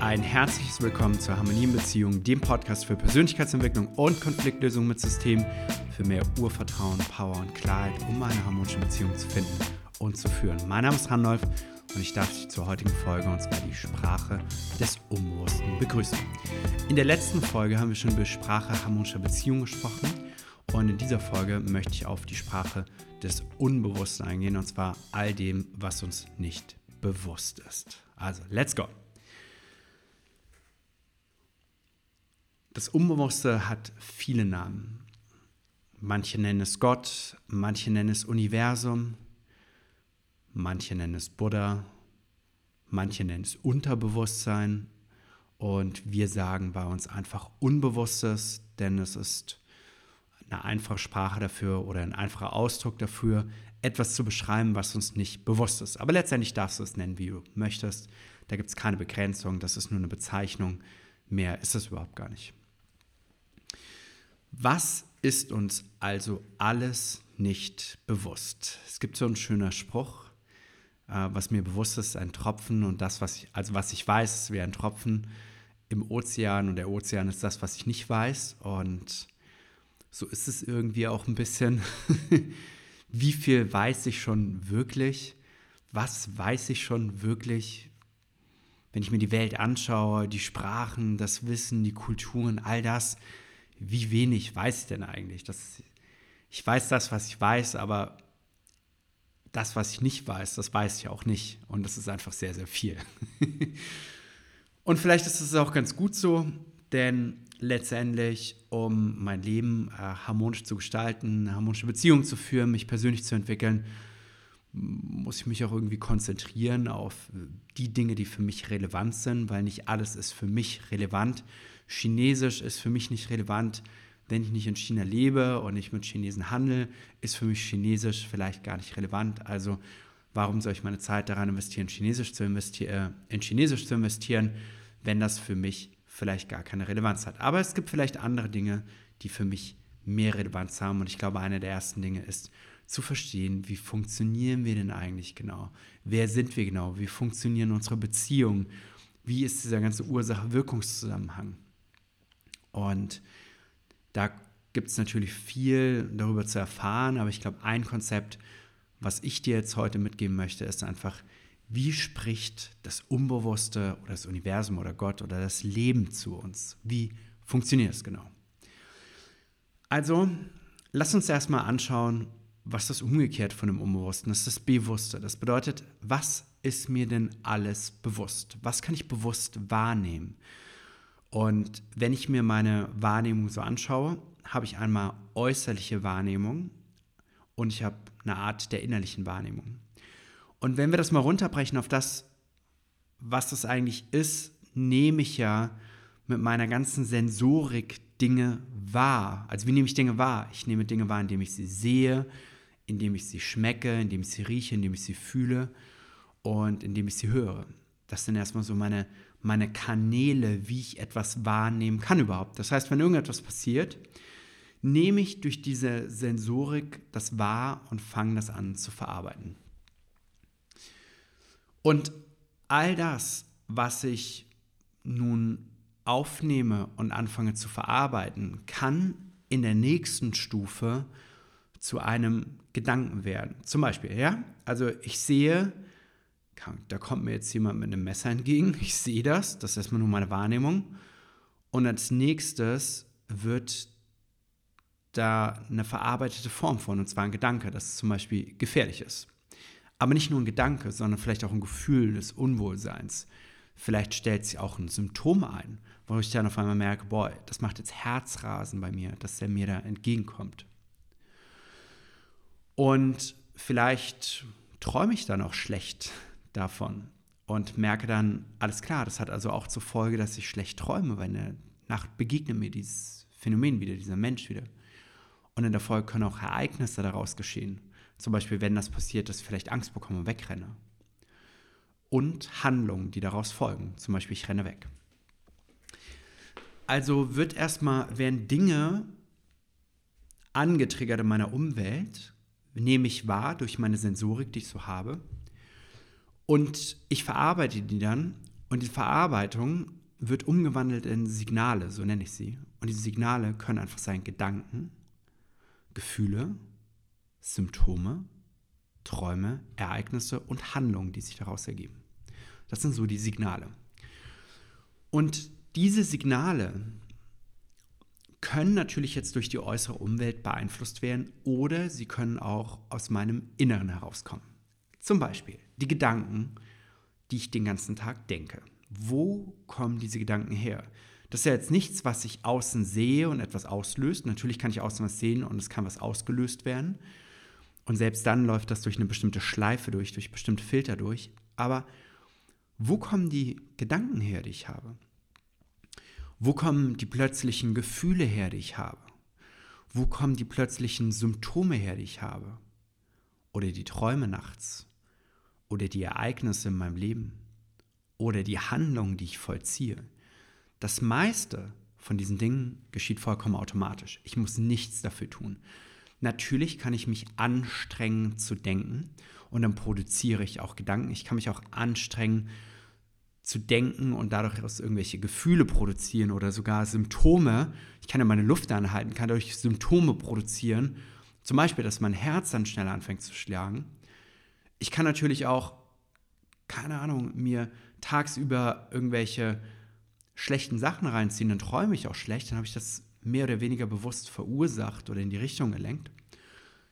Ein herzliches Willkommen zur Harmonie in Beziehung, dem Podcast für Persönlichkeitsentwicklung und Konfliktlösung mit System, für mehr Urvertrauen, Power und Klarheit, um eine harmonische Beziehung zu finden und zu führen. Mein Name ist Randolph und ich darf dich zur heutigen Folge, und zwar die Sprache des Unbewussten, begrüßen. In der letzten Folge haben wir schon über Sprache harmonischer Beziehung gesprochen und in dieser Folge möchte ich auf die Sprache des Unbewussten eingehen, und zwar all dem, was uns nicht bewusst ist. Also, let's go! Das Unbewusste hat viele Namen. Manche nennen es Gott, manche nennen es Universum, manche nennen es Buddha, manche nennen es Unterbewusstsein und wir sagen bei uns einfach Unbewusstes, denn es ist eine einfache Sprache dafür oder ein einfacher Ausdruck dafür, etwas zu beschreiben, was uns nicht bewusst ist. Aber letztendlich darfst du es nennen, wie du möchtest. Da gibt es keine Begrenzung, das ist nur eine Bezeichnung. Mehr ist es überhaupt gar nicht. Was ist uns also alles nicht bewusst? Es gibt so einen schönen Spruch, äh, was mir bewusst ist, ein Tropfen und das, was ich, also was ich weiß, ist wie ein Tropfen. Im Ozean und der Ozean ist das, was ich nicht weiß und so ist es irgendwie auch ein bisschen, wie viel weiß ich schon wirklich, was weiß ich schon wirklich, wenn ich mir die Welt anschaue, die Sprachen, das Wissen, die Kulturen, all das, wie wenig weiß ich denn eigentlich? Das, ich weiß das, was ich weiß, aber das, was ich nicht weiß, das weiß ich auch nicht. Und das ist einfach sehr, sehr viel. und vielleicht ist es auch ganz gut so, denn letztendlich, um mein Leben äh, harmonisch zu gestalten, eine harmonische Beziehung zu führen, mich persönlich zu entwickeln, muss ich mich auch irgendwie konzentrieren auf die Dinge, die für mich relevant sind, weil nicht alles ist für mich relevant. Chinesisch ist für mich nicht relevant, wenn ich nicht in China lebe und nicht mit Chinesen handle, ist für mich Chinesisch vielleicht gar nicht relevant. Also warum soll ich meine Zeit daran investieren, Chinesisch zu investieren, äh, in Chinesisch zu investieren, wenn das für mich vielleicht gar keine Relevanz hat. Aber es gibt vielleicht andere Dinge, die für mich mehr Relevanz haben. Und ich glaube, eine der ersten Dinge ist zu verstehen, wie funktionieren wir denn eigentlich genau? Wer sind wir genau? Wie funktionieren unsere Beziehungen? Wie ist dieser ganze Ursache-Wirkungszusammenhang? Und da gibt es natürlich viel darüber zu erfahren, aber ich glaube, ein Konzept, was ich dir jetzt heute mitgeben möchte, ist einfach, wie spricht das Unbewusste oder das Universum oder Gott oder das Leben zu uns? Wie funktioniert es genau? Also, lass uns erstmal anschauen, was das umgekehrt von dem Unbewussten ist, das Bewusste. Das bedeutet, was ist mir denn alles bewusst? Was kann ich bewusst wahrnehmen? Und wenn ich mir meine Wahrnehmung so anschaue, habe ich einmal äußerliche Wahrnehmung und ich habe eine Art der innerlichen Wahrnehmung. Und wenn wir das mal runterbrechen auf das, was das eigentlich ist, nehme ich ja mit meiner ganzen Sensorik Dinge wahr. Also wie nehme ich Dinge wahr? Ich nehme Dinge wahr, indem ich sie sehe, indem ich sie schmecke, indem ich sie rieche, indem ich sie fühle und indem ich sie höre. Das sind erstmal so meine meine Kanäle, wie ich etwas wahrnehmen kann überhaupt. Das heißt, wenn irgendetwas passiert, nehme ich durch diese Sensorik das wahr und fange das an zu verarbeiten. Und all das, was ich nun aufnehme und anfange zu verarbeiten, kann in der nächsten Stufe zu einem Gedanken werden. Zum Beispiel, ja, also ich sehe, da kommt mir jetzt jemand mit einem Messer entgegen. Ich sehe das, das ist erstmal nur meine Wahrnehmung. Und als nächstes wird da eine verarbeitete Form von, und zwar ein Gedanke, dass es zum Beispiel gefährlich ist. Aber nicht nur ein Gedanke, sondern vielleicht auch ein Gefühl des Unwohlseins. Vielleicht stellt sich auch ein Symptom ein, wo ich dann auf einmal merke, boah, das macht jetzt Herzrasen bei mir, dass der mir da entgegenkommt. Und vielleicht träume ich dann auch schlecht davon und merke dann, alles klar, das hat also auch zur Folge, dass ich schlecht träume, weil in der Nacht begegnet mir dieses Phänomen wieder, dieser Mensch wieder. Und in der Folge können auch Ereignisse daraus geschehen. Zum Beispiel, wenn das passiert, dass ich vielleicht Angst bekomme und wegrenne. Und Handlungen, die daraus folgen. Zum Beispiel, ich renne weg. Also wird erstmal, werden Dinge angetriggert in meiner Umwelt, nehme ich wahr durch meine Sensorik, die ich so habe, und ich verarbeite die dann Und die Verarbeitung wird umgewandelt in Signale, so nenne ich sie. Und diese Signale können einfach sein Gedanken, Gefühle, Symptome, Träume, Ereignisse und Handlungen, die sich daraus ergeben. Das sind so die Signale. Und diese Signale können natürlich jetzt durch die äußere Umwelt beeinflusst werden oder sie können auch aus meinem Inneren herauskommen. Zum Beispiel die Gedanken, die ich den ganzen Tag denke. Wo kommen diese Gedanken her? Das ist ja jetzt nichts, was ich außen sehe und etwas auslöst. Natürlich kann ich außen was sehen und es kann was ausgelöst werden. Und selbst dann läuft das durch eine bestimmte Schleife durch, durch bestimmte Filter durch. Aber wo kommen die Gedanken her, die ich habe? Wo kommen die plötzlichen Gefühle her, die ich habe? Wo kommen die plötzlichen Symptome her, die ich habe? Oder die Träume nachts? Oder die Ereignisse in meinem Leben? Oder die Handlungen, die ich vollziehe? Das meiste von diesen Dingen geschieht vollkommen automatisch. Ich muss nichts dafür tun. Natürlich kann ich mich anstrengen zu denken und dann produziere ich auch Gedanken. Ich kann mich auch anstrengen zu denken und dadurch aus irgendwelche Gefühle produzieren oder sogar Symptome. Ich kann ja meine Luft anhalten, kann dadurch Symptome produzieren. Zum Beispiel, dass mein Herz dann schneller anfängt zu schlagen. Ich kann natürlich auch, keine Ahnung, mir tagsüber irgendwelche schlechten Sachen reinziehen, dann träume ich auch schlecht, dann habe ich das mehr oder weniger bewusst verursacht oder in die Richtung gelenkt.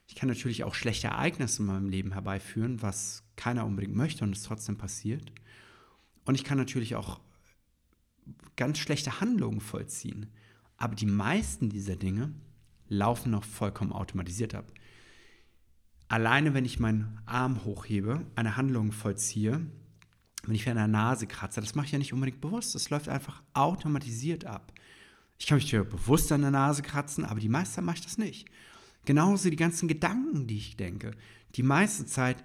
Ich kann natürlich auch schlechte Ereignisse in meinem Leben herbeiführen, was keiner unbedingt möchte und es trotzdem passiert. Und ich kann natürlich auch ganz schlechte Handlungen vollziehen. Aber die meisten dieser Dinge laufen noch vollkommen automatisiert ab. Alleine wenn ich meinen Arm hochhebe, eine Handlung vollziehe, wenn ich an der Nase kratze, das mache ich ja nicht unbedingt bewusst. Das läuft einfach automatisiert ab. Ich kann mich ja bewusst an der Nase kratzen, aber die meiste Zeit mache ich das nicht. Genauso die ganzen Gedanken, die ich denke. Die meiste Zeit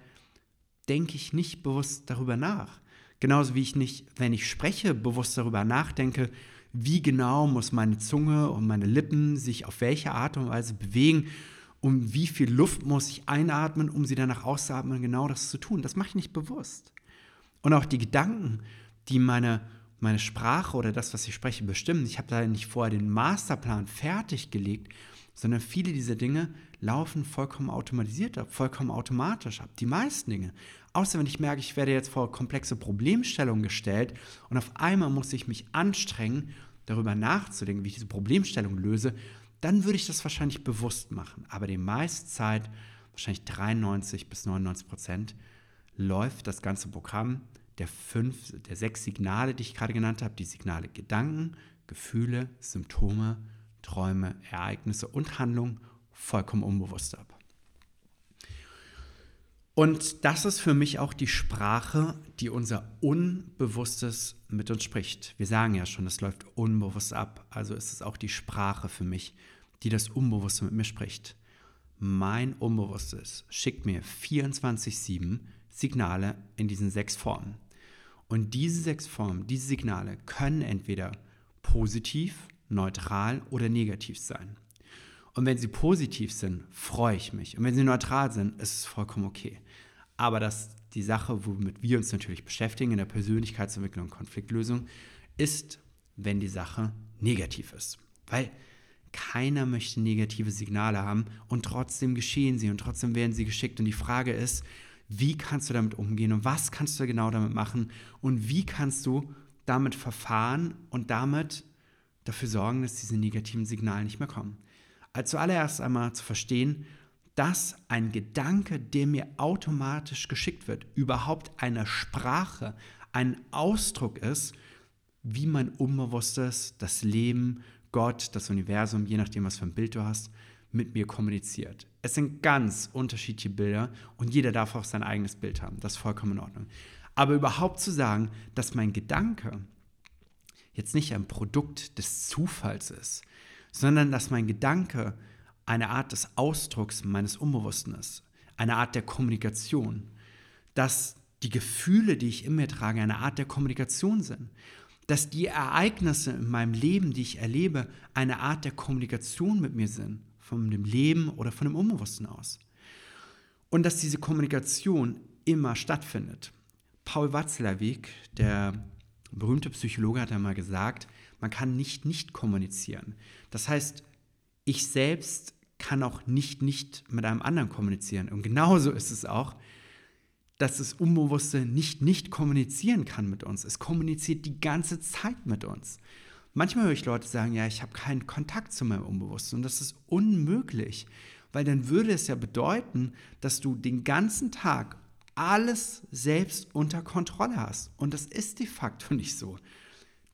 denke ich nicht bewusst darüber nach. Genauso wie ich nicht, wenn ich spreche, bewusst darüber nachdenke, wie genau muss meine Zunge und meine Lippen sich auf welche Art und Weise bewegen und wie viel Luft muss ich einatmen, um sie danach auszuatmen, genau das zu tun. Das mache ich nicht bewusst. Und auch die Gedanken, die meine, meine Sprache oder das, was ich spreche, bestimmen. Ich habe da nicht vorher den Masterplan fertiggelegt, sondern viele dieser Dinge laufen vollkommen automatisiert ab, vollkommen automatisch ab. Die meisten Dinge. Außer wenn ich merke, ich werde jetzt vor komplexe Problemstellungen gestellt und auf einmal muss ich mich anstrengen, darüber nachzudenken, wie ich diese Problemstellung löse, dann würde ich das wahrscheinlich bewusst machen. Aber die meiste Zeit, wahrscheinlich 93 bis 99 Prozent, läuft das ganze Programm der fünf, der sechs Signale, die ich gerade genannt habe, die Signale Gedanken, Gefühle, Symptome, Träume, Ereignisse und Handlungen vollkommen unbewusst ab. Und das ist für mich auch die Sprache, die unser Unbewusstes mit uns spricht. Wir sagen ja schon, es läuft unbewusst ab. Also ist es auch die Sprache für mich, die das Unbewusste mit mir spricht. Mein Unbewusstes schickt mir 24-7 Signale in diesen sechs Formen. Und diese sechs Formen, diese Signale können entweder positiv, neutral oder negativ sein. Und wenn sie positiv sind, freue ich mich. Und wenn sie neutral sind, ist es vollkommen okay. Aber das, die Sache, womit wir uns natürlich beschäftigen in der Persönlichkeitsentwicklung und Konfliktlösung, ist, wenn die Sache negativ ist. Weil keiner möchte negative Signale haben und trotzdem geschehen sie und trotzdem werden sie geschickt. Und die Frage ist, wie kannst du damit umgehen und was kannst du genau damit machen und wie kannst du damit verfahren und damit dafür sorgen, dass diese negativen Signale nicht mehr kommen. Also zuallererst einmal zu verstehen, dass ein Gedanke, der mir automatisch geschickt wird, überhaupt eine Sprache, ein Ausdruck ist, wie mein Unbewusstes, das Leben, Gott, das Universum, je nachdem, was für ein Bild du hast, mit mir kommuniziert. Es sind ganz unterschiedliche Bilder und jeder darf auch sein eigenes Bild haben. Das ist vollkommen in Ordnung. Aber überhaupt zu sagen, dass mein Gedanke jetzt nicht ein Produkt des Zufalls ist, sondern dass mein Gedanke eine Art des Ausdrucks meines Unbewussten ist, eine Art der Kommunikation, dass die Gefühle, die ich in mir trage, eine Art der Kommunikation sind, dass die Ereignisse in meinem Leben, die ich erlebe, eine Art der Kommunikation mit mir sind, von dem Leben oder von dem Unbewussten aus. Und dass diese Kommunikation immer stattfindet. Paul Watzlawick, der Ein berühmter Psychologe hat einmal gesagt, man kann nicht nicht kommunizieren. Das heißt, ich selbst kann auch nicht nicht mit einem anderen kommunizieren. Und genauso ist es auch, dass das Unbewusste nicht nicht kommunizieren kann mit uns. Es kommuniziert die ganze Zeit mit uns. Manchmal höre ich Leute sagen, ja, ich habe keinen Kontakt zu meinem Unbewussten und das ist unmöglich, weil dann würde es ja bedeuten, dass du den ganzen Tag alles selbst unter Kontrolle hast und das ist de facto nicht so.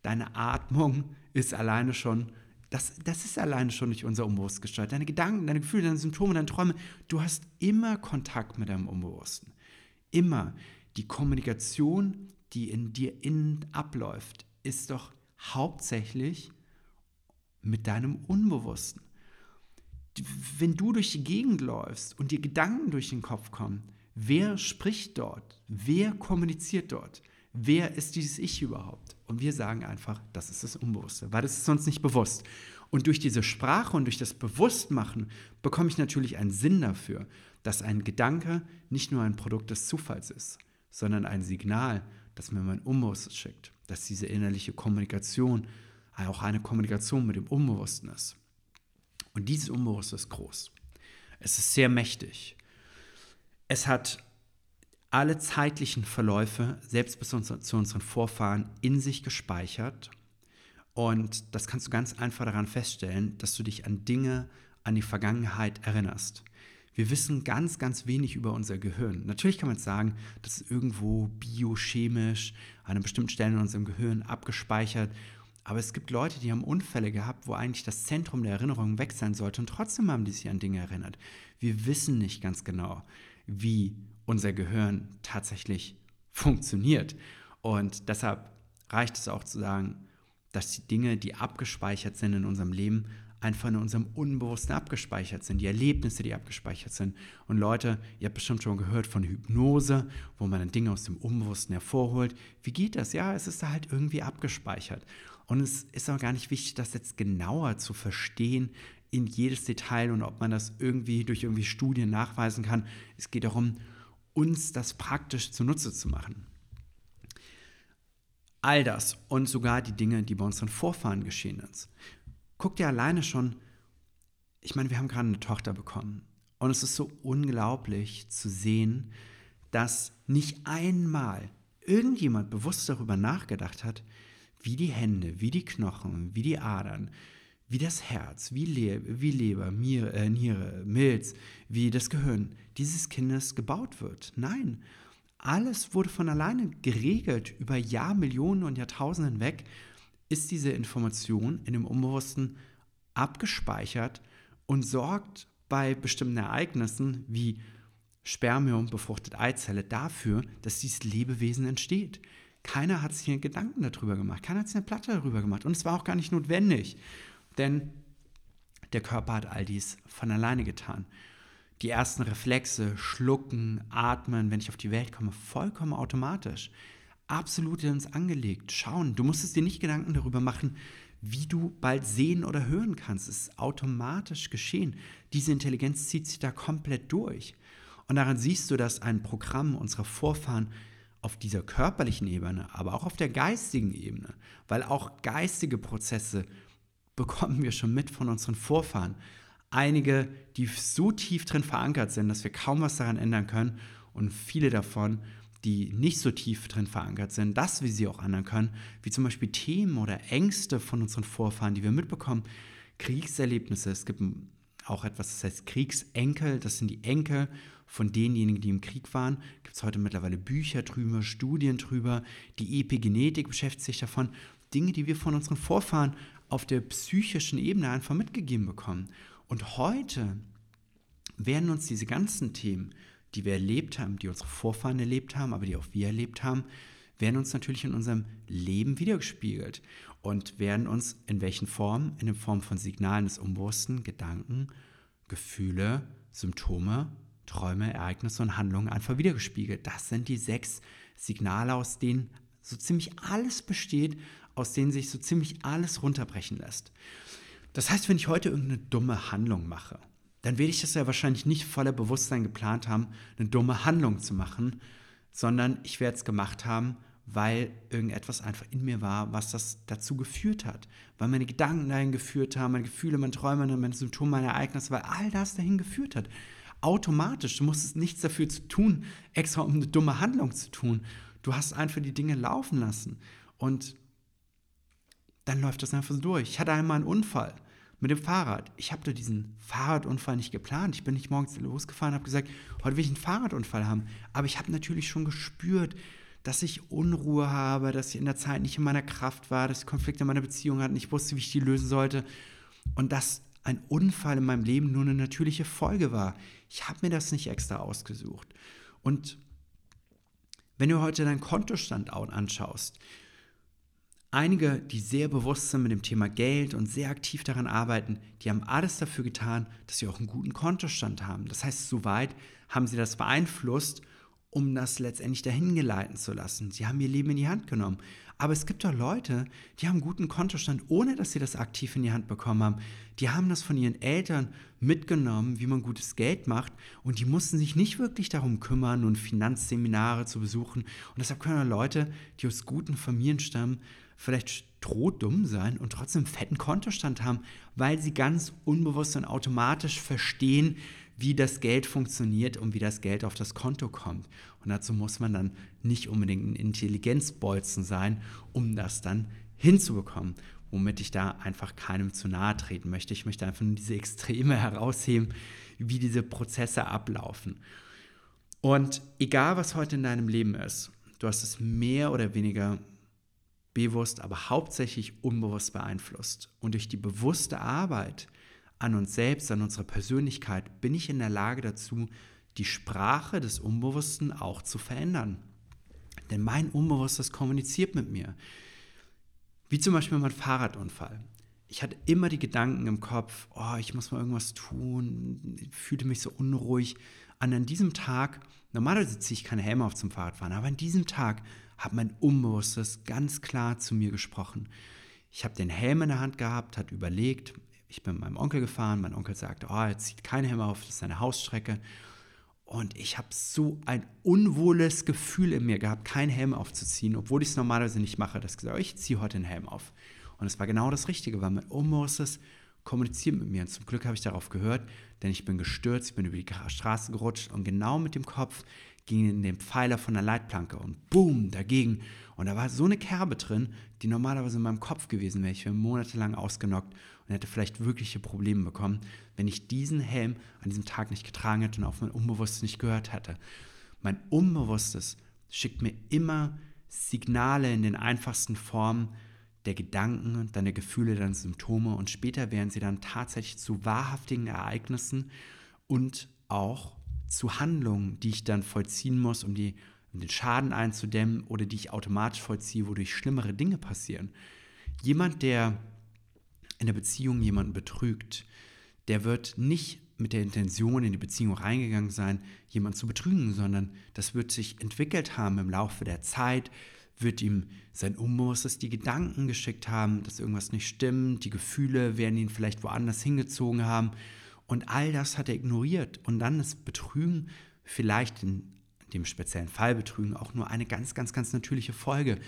Deine Atmung ist alleine schon das, das ist alleine schon nicht unser Unbewusst gesteuert. Deine Gedanken, deine Gefühle, deine Symptome, deine Träume, du hast immer Kontakt mit deinem Unbewussten. Immer. Die Kommunikation, die in dir innen abläuft, ist doch hauptsächlich mit deinem Unbewussten. Wenn du durch die Gegend läufst und dir Gedanken durch den Kopf kommen, wer spricht dort? Wer kommuniziert dort? Wer ist dieses Ich überhaupt? Und wir sagen einfach, das ist das Unbewusste, weil das ist uns nicht bewusst. Und durch diese Sprache und durch das Bewusstmachen bekomme ich natürlich einen Sinn dafür, dass ein Gedanke nicht nur ein Produkt des Zufalls ist, sondern ein Signal, das mir mein Unbewusstes schickt, dass diese innerliche Kommunikation auch eine Kommunikation mit dem Unbewussten ist. Und dieses Unbewusste ist groß. Es ist sehr mächtig. Es hat alle zeitlichen Verläufe, selbst bis zu unseren Vorfahren, in sich gespeichert. Und das kannst du ganz einfach daran feststellen, dass du dich an Dinge, an die Vergangenheit erinnerst. Wir wissen ganz, ganz wenig über unser Gehirn. Natürlich kann man sagen, das ist irgendwo biochemisch an einer bestimmten Stelle in unserem Gehirn abgespeichert. Aber es gibt Leute, die haben Unfälle gehabt, wo eigentlich das Zentrum der Erinnerung weg sein sollte und trotzdem haben die sich an Dinge erinnert. Wir wissen nicht ganz genau, wie unser Gehirn tatsächlich funktioniert. Und deshalb reicht es auch zu sagen, dass die Dinge, die abgespeichert sind in unserem Leben, einfach in unserem Unbewussten abgespeichert sind, die Erlebnisse, die abgespeichert sind. Und Leute, ihr habt bestimmt schon gehört von Hypnose, wo man dann Dinge aus dem Unbewussten hervorholt. Wie geht das? Ja, es ist da halt irgendwie abgespeichert. Und es ist auch gar nicht wichtig, das jetzt genauer zu verstehen in jedes Detail und ob man das irgendwie durch irgendwie Studien nachweisen kann. Es geht darum, uns das praktisch zunutze zu machen. All das und sogar die Dinge, die bei unseren Vorfahren geschehen sind. Guck dir alleine schon, ich meine, wir haben gerade eine Tochter bekommen. Und es ist so unglaublich zu sehen, dass nicht einmal irgendjemand bewusst darüber nachgedacht hat, wie die Hände, wie die Knochen, wie die Adern, wie das Herz, wie, Le wie Leber, Miere, äh, Niere, Milz, wie das Gehirn dieses Kindes gebaut wird. Nein, alles wurde von alleine geregelt. Über Jahrmillionen und Jahrtausende hinweg ist diese Information in dem Unbewussten abgespeichert und sorgt bei bestimmten Ereignissen wie Spermium, befruchtet Eizelle dafür, dass dieses Lebewesen entsteht. Keiner hat sich Gedanken darüber gemacht, keiner hat sich eine Platte darüber gemacht und es war auch gar nicht notwendig. Denn der Körper hat all dies von alleine getan. Die ersten Reflexe, schlucken, atmen, wenn ich auf die Welt komme, vollkommen automatisch. Absolut in uns angelegt. Schauen, du musstest dir nicht Gedanken darüber machen, wie du bald sehen oder hören kannst. Es ist automatisch geschehen. Diese Intelligenz zieht sich da komplett durch. Und daran siehst du, dass ein Programm unserer Vorfahren auf dieser körperlichen Ebene, aber auch auf der geistigen Ebene, weil auch geistige Prozesse bekommen wir schon mit von unseren Vorfahren. Einige, die so tief drin verankert sind, dass wir kaum was daran ändern können und viele davon, die nicht so tief drin verankert sind, dass wir sie auch ändern können, wie zum Beispiel Themen oder Ängste von unseren Vorfahren, die wir mitbekommen, Kriegserlebnisse. Es gibt auch etwas, das heißt Kriegsenkel, das sind die Enkel von denjenigen, die im Krieg waren. Gibt es heute mittlerweile Bücher drüber, Studien drüber, die Epigenetik beschäftigt sich davon. Dinge, die wir von unseren Vorfahren auf der psychischen Ebene einfach mitgegeben bekommen. Und heute werden uns diese ganzen Themen, die wir erlebt haben, die unsere Vorfahren erlebt haben, aber die auch wir erlebt haben, werden uns natürlich in unserem Leben wiedergespiegelt und werden uns in welchen Formen? In der Form von Signalen des Unbewussten, Gedanken, Gefühle, Symptome, Träume, Ereignisse und Handlungen einfach wiedergespiegelt. Das sind die sechs Signale, aus denen so ziemlich alles besteht, aus denen sich so ziemlich alles runterbrechen lässt. Das heißt, wenn ich heute irgendeine dumme Handlung mache, dann werde ich das ja wahrscheinlich nicht voller Bewusstsein geplant haben, eine dumme Handlung zu machen, sondern ich werde es gemacht haben, weil irgendetwas einfach in mir war, was das dazu geführt hat. Weil meine Gedanken dahin geführt haben, meine Gefühle, meine Träume, meine Symptome, meine Ereignisse, weil all das dahin geführt hat. Automatisch, du musstest nichts dafür zu tun, extra um eine dumme Handlung zu tun. Du hast einfach die Dinge laufen lassen. Und dann läuft das einfach so durch. Ich hatte einmal einen Unfall mit dem Fahrrad. Ich habe diesen Fahrradunfall nicht geplant. Ich bin nicht morgens losgefahren, habe gesagt, heute will ich einen Fahrradunfall haben. Aber ich habe natürlich schon gespürt, dass ich Unruhe habe, dass ich in der Zeit nicht in meiner Kraft war, dass ich Konflikte in meiner Beziehung hatte, nicht wusste, wie ich die lösen sollte und dass ein Unfall in meinem Leben nur eine natürliche Folge war. Ich habe mir das nicht extra ausgesucht. Und wenn du heute deinen Kontostand anschaust, einige, die sehr bewusst sind mit dem Thema Geld und sehr aktiv daran arbeiten, die haben alles dafür getan, dass sie auch einen guten Kontostand haben. Das heißt, soweit haben sie das beeinflusst um das letztendlich dahin geleiten zu lassen. Sie haben ihr Leben in die Hand genommen. Aber es gibt doch Leute, die haben guten Kontostand, ohne dass sie das aktiv in die Hand bekommen haben. Die haben das von ihren Eltern mitgenommen, wie man gutes Geld macht. Und die mussten sich nicht wirklich darum kümmern und Finanzseminare zu besuchen. Und deshalb können Leute, die aus guten Familien stammen, vielleicht strohdumm sein und trotzdem fetten Kontostand haben, weil sie ganz unbewusst und automatisch verstehen, wie das Geld funktioniert und wie das Geld auf das Konto kommt. Und dazu muss man dann nicht unbedingt ein Intelligenzbolzen sein, um das dann hinzubekommen. Womit ich da einfach keinem zu nahe treten möchte. Ich möchte einfach nur diese Extreme herausheben, wie diese Prozesse ablaufen. Und egal, was heute in deinem Leben ist, du hast es mehr oder weniger bewusst, aber hauptsächlich unbewusst beeinflusst. Und durch die bewusste Arbeit an uns selbst, an unserer Persönlichkeit, bin ich in der Lage dazu, die Sprache des Unbewussten auch zu verändern. Denn mein Unbewusstes kommuniziert mit mir. Wie zum Beispiel mein Fahrradunfall. Ich hatte immer die Gedanken im Kopf, oh, ich muss mal irgendwas tun, ich fühlte mich so unruhig. An diesem Tag, normalerweise ziehe ich keine Helme auf zum Fahrradfahren, aber an diesem Tag hat mein Unbewusstes ganz klar zu mir gesprochen. Ich habe den Helm in der Hand gehabt, hat überlegt, ich bin mit meinem Onkel gefahren. Mein Onkel sagte, oh, er zieht keine Helm auf, das ist eine Hausstrecke. Und ich habe so ein unwohles Gefühl in mir gehabt, keinen Helm aufzuziehen, obwohl ich es normalerweise nicht mache. Das gesagt, ich ziehe heute einen Helm auf. Und es war genau das Richtige, weil mein Unbewusstes kommuniziert mit mir. Und zum Glück habe ich darauf gehört, denn ich bin gestürzt, ich bin über die Straße gerutscht und genau mit dem Kopf ging in den Pfeiler von der Leitplanke und boom, dagegen. Und da war so eine Kerbe drin, die normalerweise in meinem Kopf gewesen wäre. Ich wäre monatelang ausgenockt und hätte vielleicht wirkliche Probleme bekommen, wenn ich diesen Helm an diesem Tag nicht getragen hätte und auf mein Unbewusstes nicht gehört hätte. Mein Unbewusstes schickt mir immer Signale in den einfachsten Formen der Gedanken, deine Gefühle, deine Symptome und später werden sie dann tatsächlich zu wahrhaftigen Ereignissen und auch zu Handlungen, die ich dann vollziehen muss, um, die, um den Schaden einzudämmen oder die ich automatisch vollziehe, wodurch schlimmere Dinge passieren. Jemand, der in der Beziehung jemanden betrügt, der wird nicht mit der Intention in die Beziehung reingegangen sein, jemanden zu betrügen, sondern das wird sich entwickelt haben im Laufe der Zeit, wird ihm sein Unbewusstes die Gedanken geschickt haben, dass irgendwas nicht stimmt, die Gefühle werden ihn vielleicht woanders hingezogen haben und all das hat er ignoriert und dann ist Betrügen vielleicht in dem speziellen Fall Betrügen auch nur eine ganz, ganz, ganz natürliche Folge.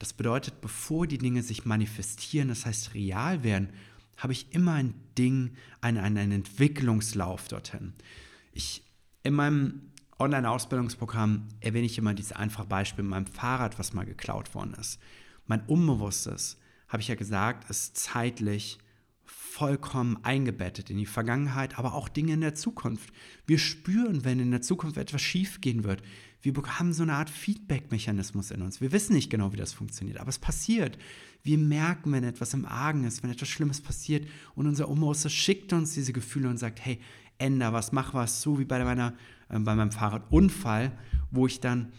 Das bedeutet, bevor die Dinge sich manifestieren, das heißt real werden, habe ich immer ein Ding, einen, einen Entwicklungslauf dorthin. Ich, in meinem Online-Ausbildungsprogramm erwähne ich immer dieses einfache Beispiel mit meinem Fahrrad, was mal geklaut worden ist. Mein Unbewusstes, habe ich ja gesagt, ist zeitlich vollkommen eingebettet in die Vergangenheit, aber auch Dinge in der Zukunft. Wir spüren, wenn in der Zukunft etwas schiefgehen wird. Wir haben so eine Art Feedback-Mechanismus in uns. Wir wissen nicht genau, wie das funktioniert, aber es passiert. Wir merken, wenn etwas im Argen ist, wenn etwas Schlimmes passiert und unser Unbewusstes schickt uns diese Gefühle und sagt, hey, änder was, mach was, so wie bei, meiner, äh, bei meinem Fahrradunfall, wo ich dann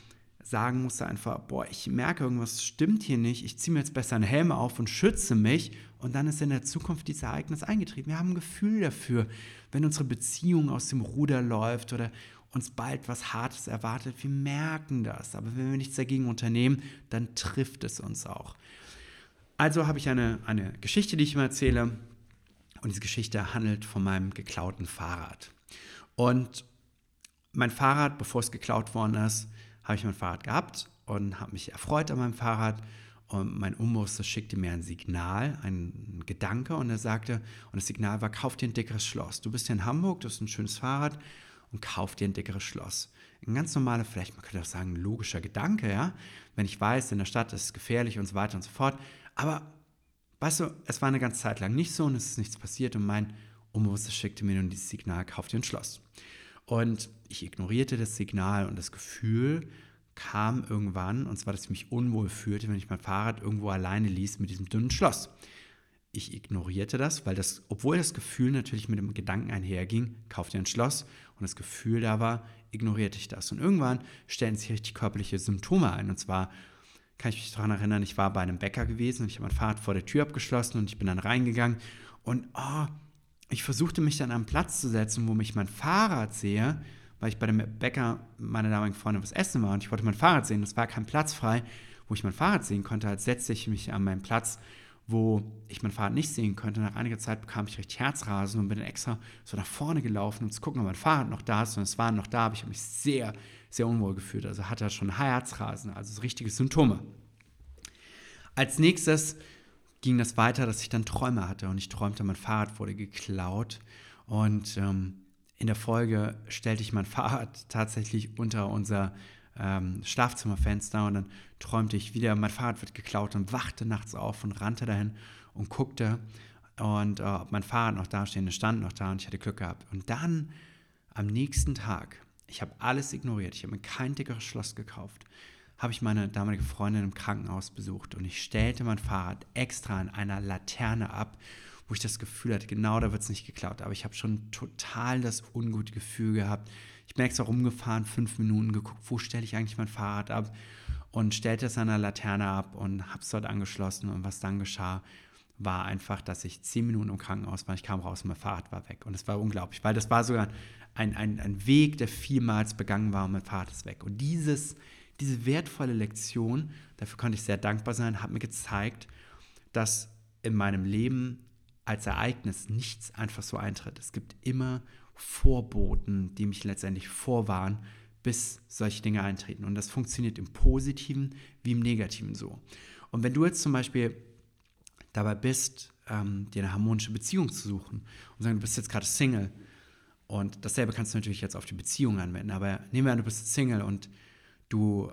sagen musste einfach, boah, ich merke, irgendwas stimmt hier nicht, ich ziehe mir jetzt besser einen Helm auf und schütze mich und dann ist in der Zukunft dieses Ereignis eingetreten. Wir haben ein Gefühl dafür, wenn unsere Beziehung aus dem Ruder läuft oder uns bald was Hartes erwartet, wir merken das, aber wenn wir nichts dagegen unternehmen, dann trifft es uns auch. Also habe ich eine, eine Geschichte, die ich immer erzähle und diese Geschichte handelt von meinem geklauten Fahrrad. Und mein Fahrrad, bevor es geklaut worden ist, habe ich mein Fahrrad gehabt und habe mich erfreut an meinem Fahrrad. Und mein Unbewusstes schickte mir ein Signal, ein Gedanke und er sagte, und das Signal war, kauf dir ein dickeres Schloss. Du bist hier in Hamburg, du hast ein schönes Fahrrad und kauf dir ein dickeres Schloss. Ein ganz normaler, vielleicht man könnte auch sagen, logischer Gedanke, ja. Wenn ich weiß, in der Stadt ist es gefährlich und so weiter und so fort. Aber weißt du, es war eine ganze Zeit lang nicht so und es ist nichts passiert und mein Unbewusstes schickte mir nun dieses Signal, kauf dir ein Schloss. Und ich ignorierte das Signal und das Gefühl kam irgendwann, und zwar, dass ich mich unwohl fühlte, wenn ich mein Fahrrad irgendwo alleine ließ mit diesem dünnen Schloss. Ich ignorierte das, weil das, obwohl das Gefühl natürlich mit dem Gedanken einherging, kauf dir ein Schloss und das Gefühl da war, ignorierte ich das. Und irgendwann stellen sich richtig körperliche Symptome ein. Und zwar kann ich mich daran erinnern, ich war bei einem Bäcker gewesen und ich habe mein Fahrrad vor der Tür abgeschlossen und ich bin dann reingegangen und oh, ich versuchte mich dann am Platz zu setzen, wo mich mein Fahrrad sehe, weil ich bei dem Bäcker meiner damaligen Freundin was essen war und ich wollte mein Fahrrad sehen. Es war kein Platz frei, wo ich mein Fahrrad sehen konnte. Als setzte ich mich an meinen Platz, wo ich mein Fahrrad nicht sehen konnte. Nach einiger Zeit bekam ich richtig Herzrasen und bin dann extra so nach vorne gelaufen, um zu gucken, ob mein Fahrrad noch da ist. Und es war noch da, aber ich habe mich sehr, sehr unwohl gefühlt. Also hatte schon Herzrasen, also so richtige Symptome. Als nächstes ging das weiter, dass ich dann Träume hatte und ich träumte, mein Fahrrad wurde geklaut und ähm, in der Folge stellte ich mein Fahrrad tatsächlich unter unser ähm, Schlafzimmerfenster und dann träumte ich wieder, mein Fahrrad wird geklaut und wachte nachts auf und rannte dahin und guckte und äh, ob mein Fahrrad noch da steht, es stand noch da und ich hatte Glück gehabt. Und dann am nächsten Tag, ich habe alles ignoriert, ich habe mir kein dickeres Schloss gekauft, habe ich meine damalige Freundin im Krankenhaus besucht und ich stellte mein Fahrrad extra an einer Laterne ab, wo ich das Gefühl hatte, genau da wird es nicht geklaut. Aber ich habe schon total das ungute Gefühl gehabt. Ich bin extra rumgefahren, fünf Minuten geguckt, wo stelle ich eigentlich mein Fahrrad ab und stellte es an einer Laterne ab und habe es dort angeschlossen. Und was dann geschah, war einfach, dass ich zehn Minuten im Krankenhaus war. Ich kam raus und mein Fahrrad war weg. Und es war unglaublich, weil das war sogar ein, ein, ein Weg, der vielmals begangen war und mein Fahrrad ist weg. Und dieses diese wertvolle Lektion, dafür konnte ich sehr dankbar sein, hat mir gezeigt, dass in meinem Leben als Ereignis nichts einfach so eintritt. Es gibt immer Vorboten, die mich letztendlich vorwarnen, bis solche Dinge eintreten. Und das funktioniert im Positiven wie im Negativen so. Und wenn du jetzt zum Beispiel dabei bist, ähm, dir eine harmonische Beziehung zu suchen und sagen, du bist jetzt gerade Single und dasselbe kannst du natürlich jetzt auf die Beziehung anwenden, aber nehmen wir an, du bist Single und du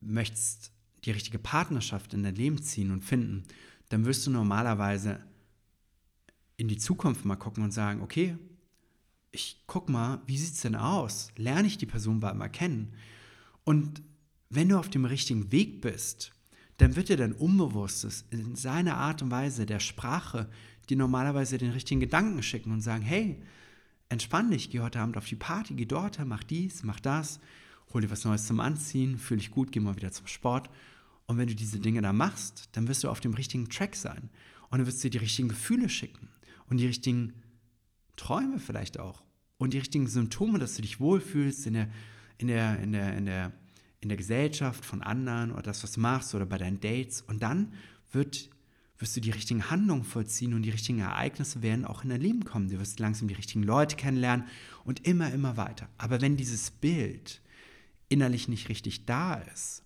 möchtest die richtige Partnerschaft in dein Leben ziehen und finden, dann wirst du normalerweise in die Zukunft mal gucken und sagen, okay, ich guck mal, wie sieht es denn aus? Lerne ich die Person mal kennen? Und wenn du auf dem richtigen Weg bist, dann wird dir dein Unbewusstes in seiner Art und Weise der Sprache dir normalerweise den richtigen Gedanken schicken und sagen, hey, entspann dich, geh heute Abend auf die Party, geh dort, mach dies, mach das hol dir was Neues zum Anziehen, fühl dich gut, geh mal wieder zum Sport. Und wenn du diese Dinge da machst, dann wirst du auf dem richtigen Track sein. Und dann wirst du dir die richtigen Gefühle schicken und die richtigen Träume vielleicht auch und die richtigen Symptome, dass du dich wohlfühlst in der, in der, in der, in der, in der Gesellschaft von anderen oder das, was du machst oder bei deinen Dates. Und dann wird, wirst du die richtigen Handlungen vollziehen und die richtigen Ereignisse werden auch in dein Leben kommen. Du wirst langsam die richtigen Leute kennenlernen und immer, immer weiter. Aber wenn dieses Bild innerlich nicht richtig da ist,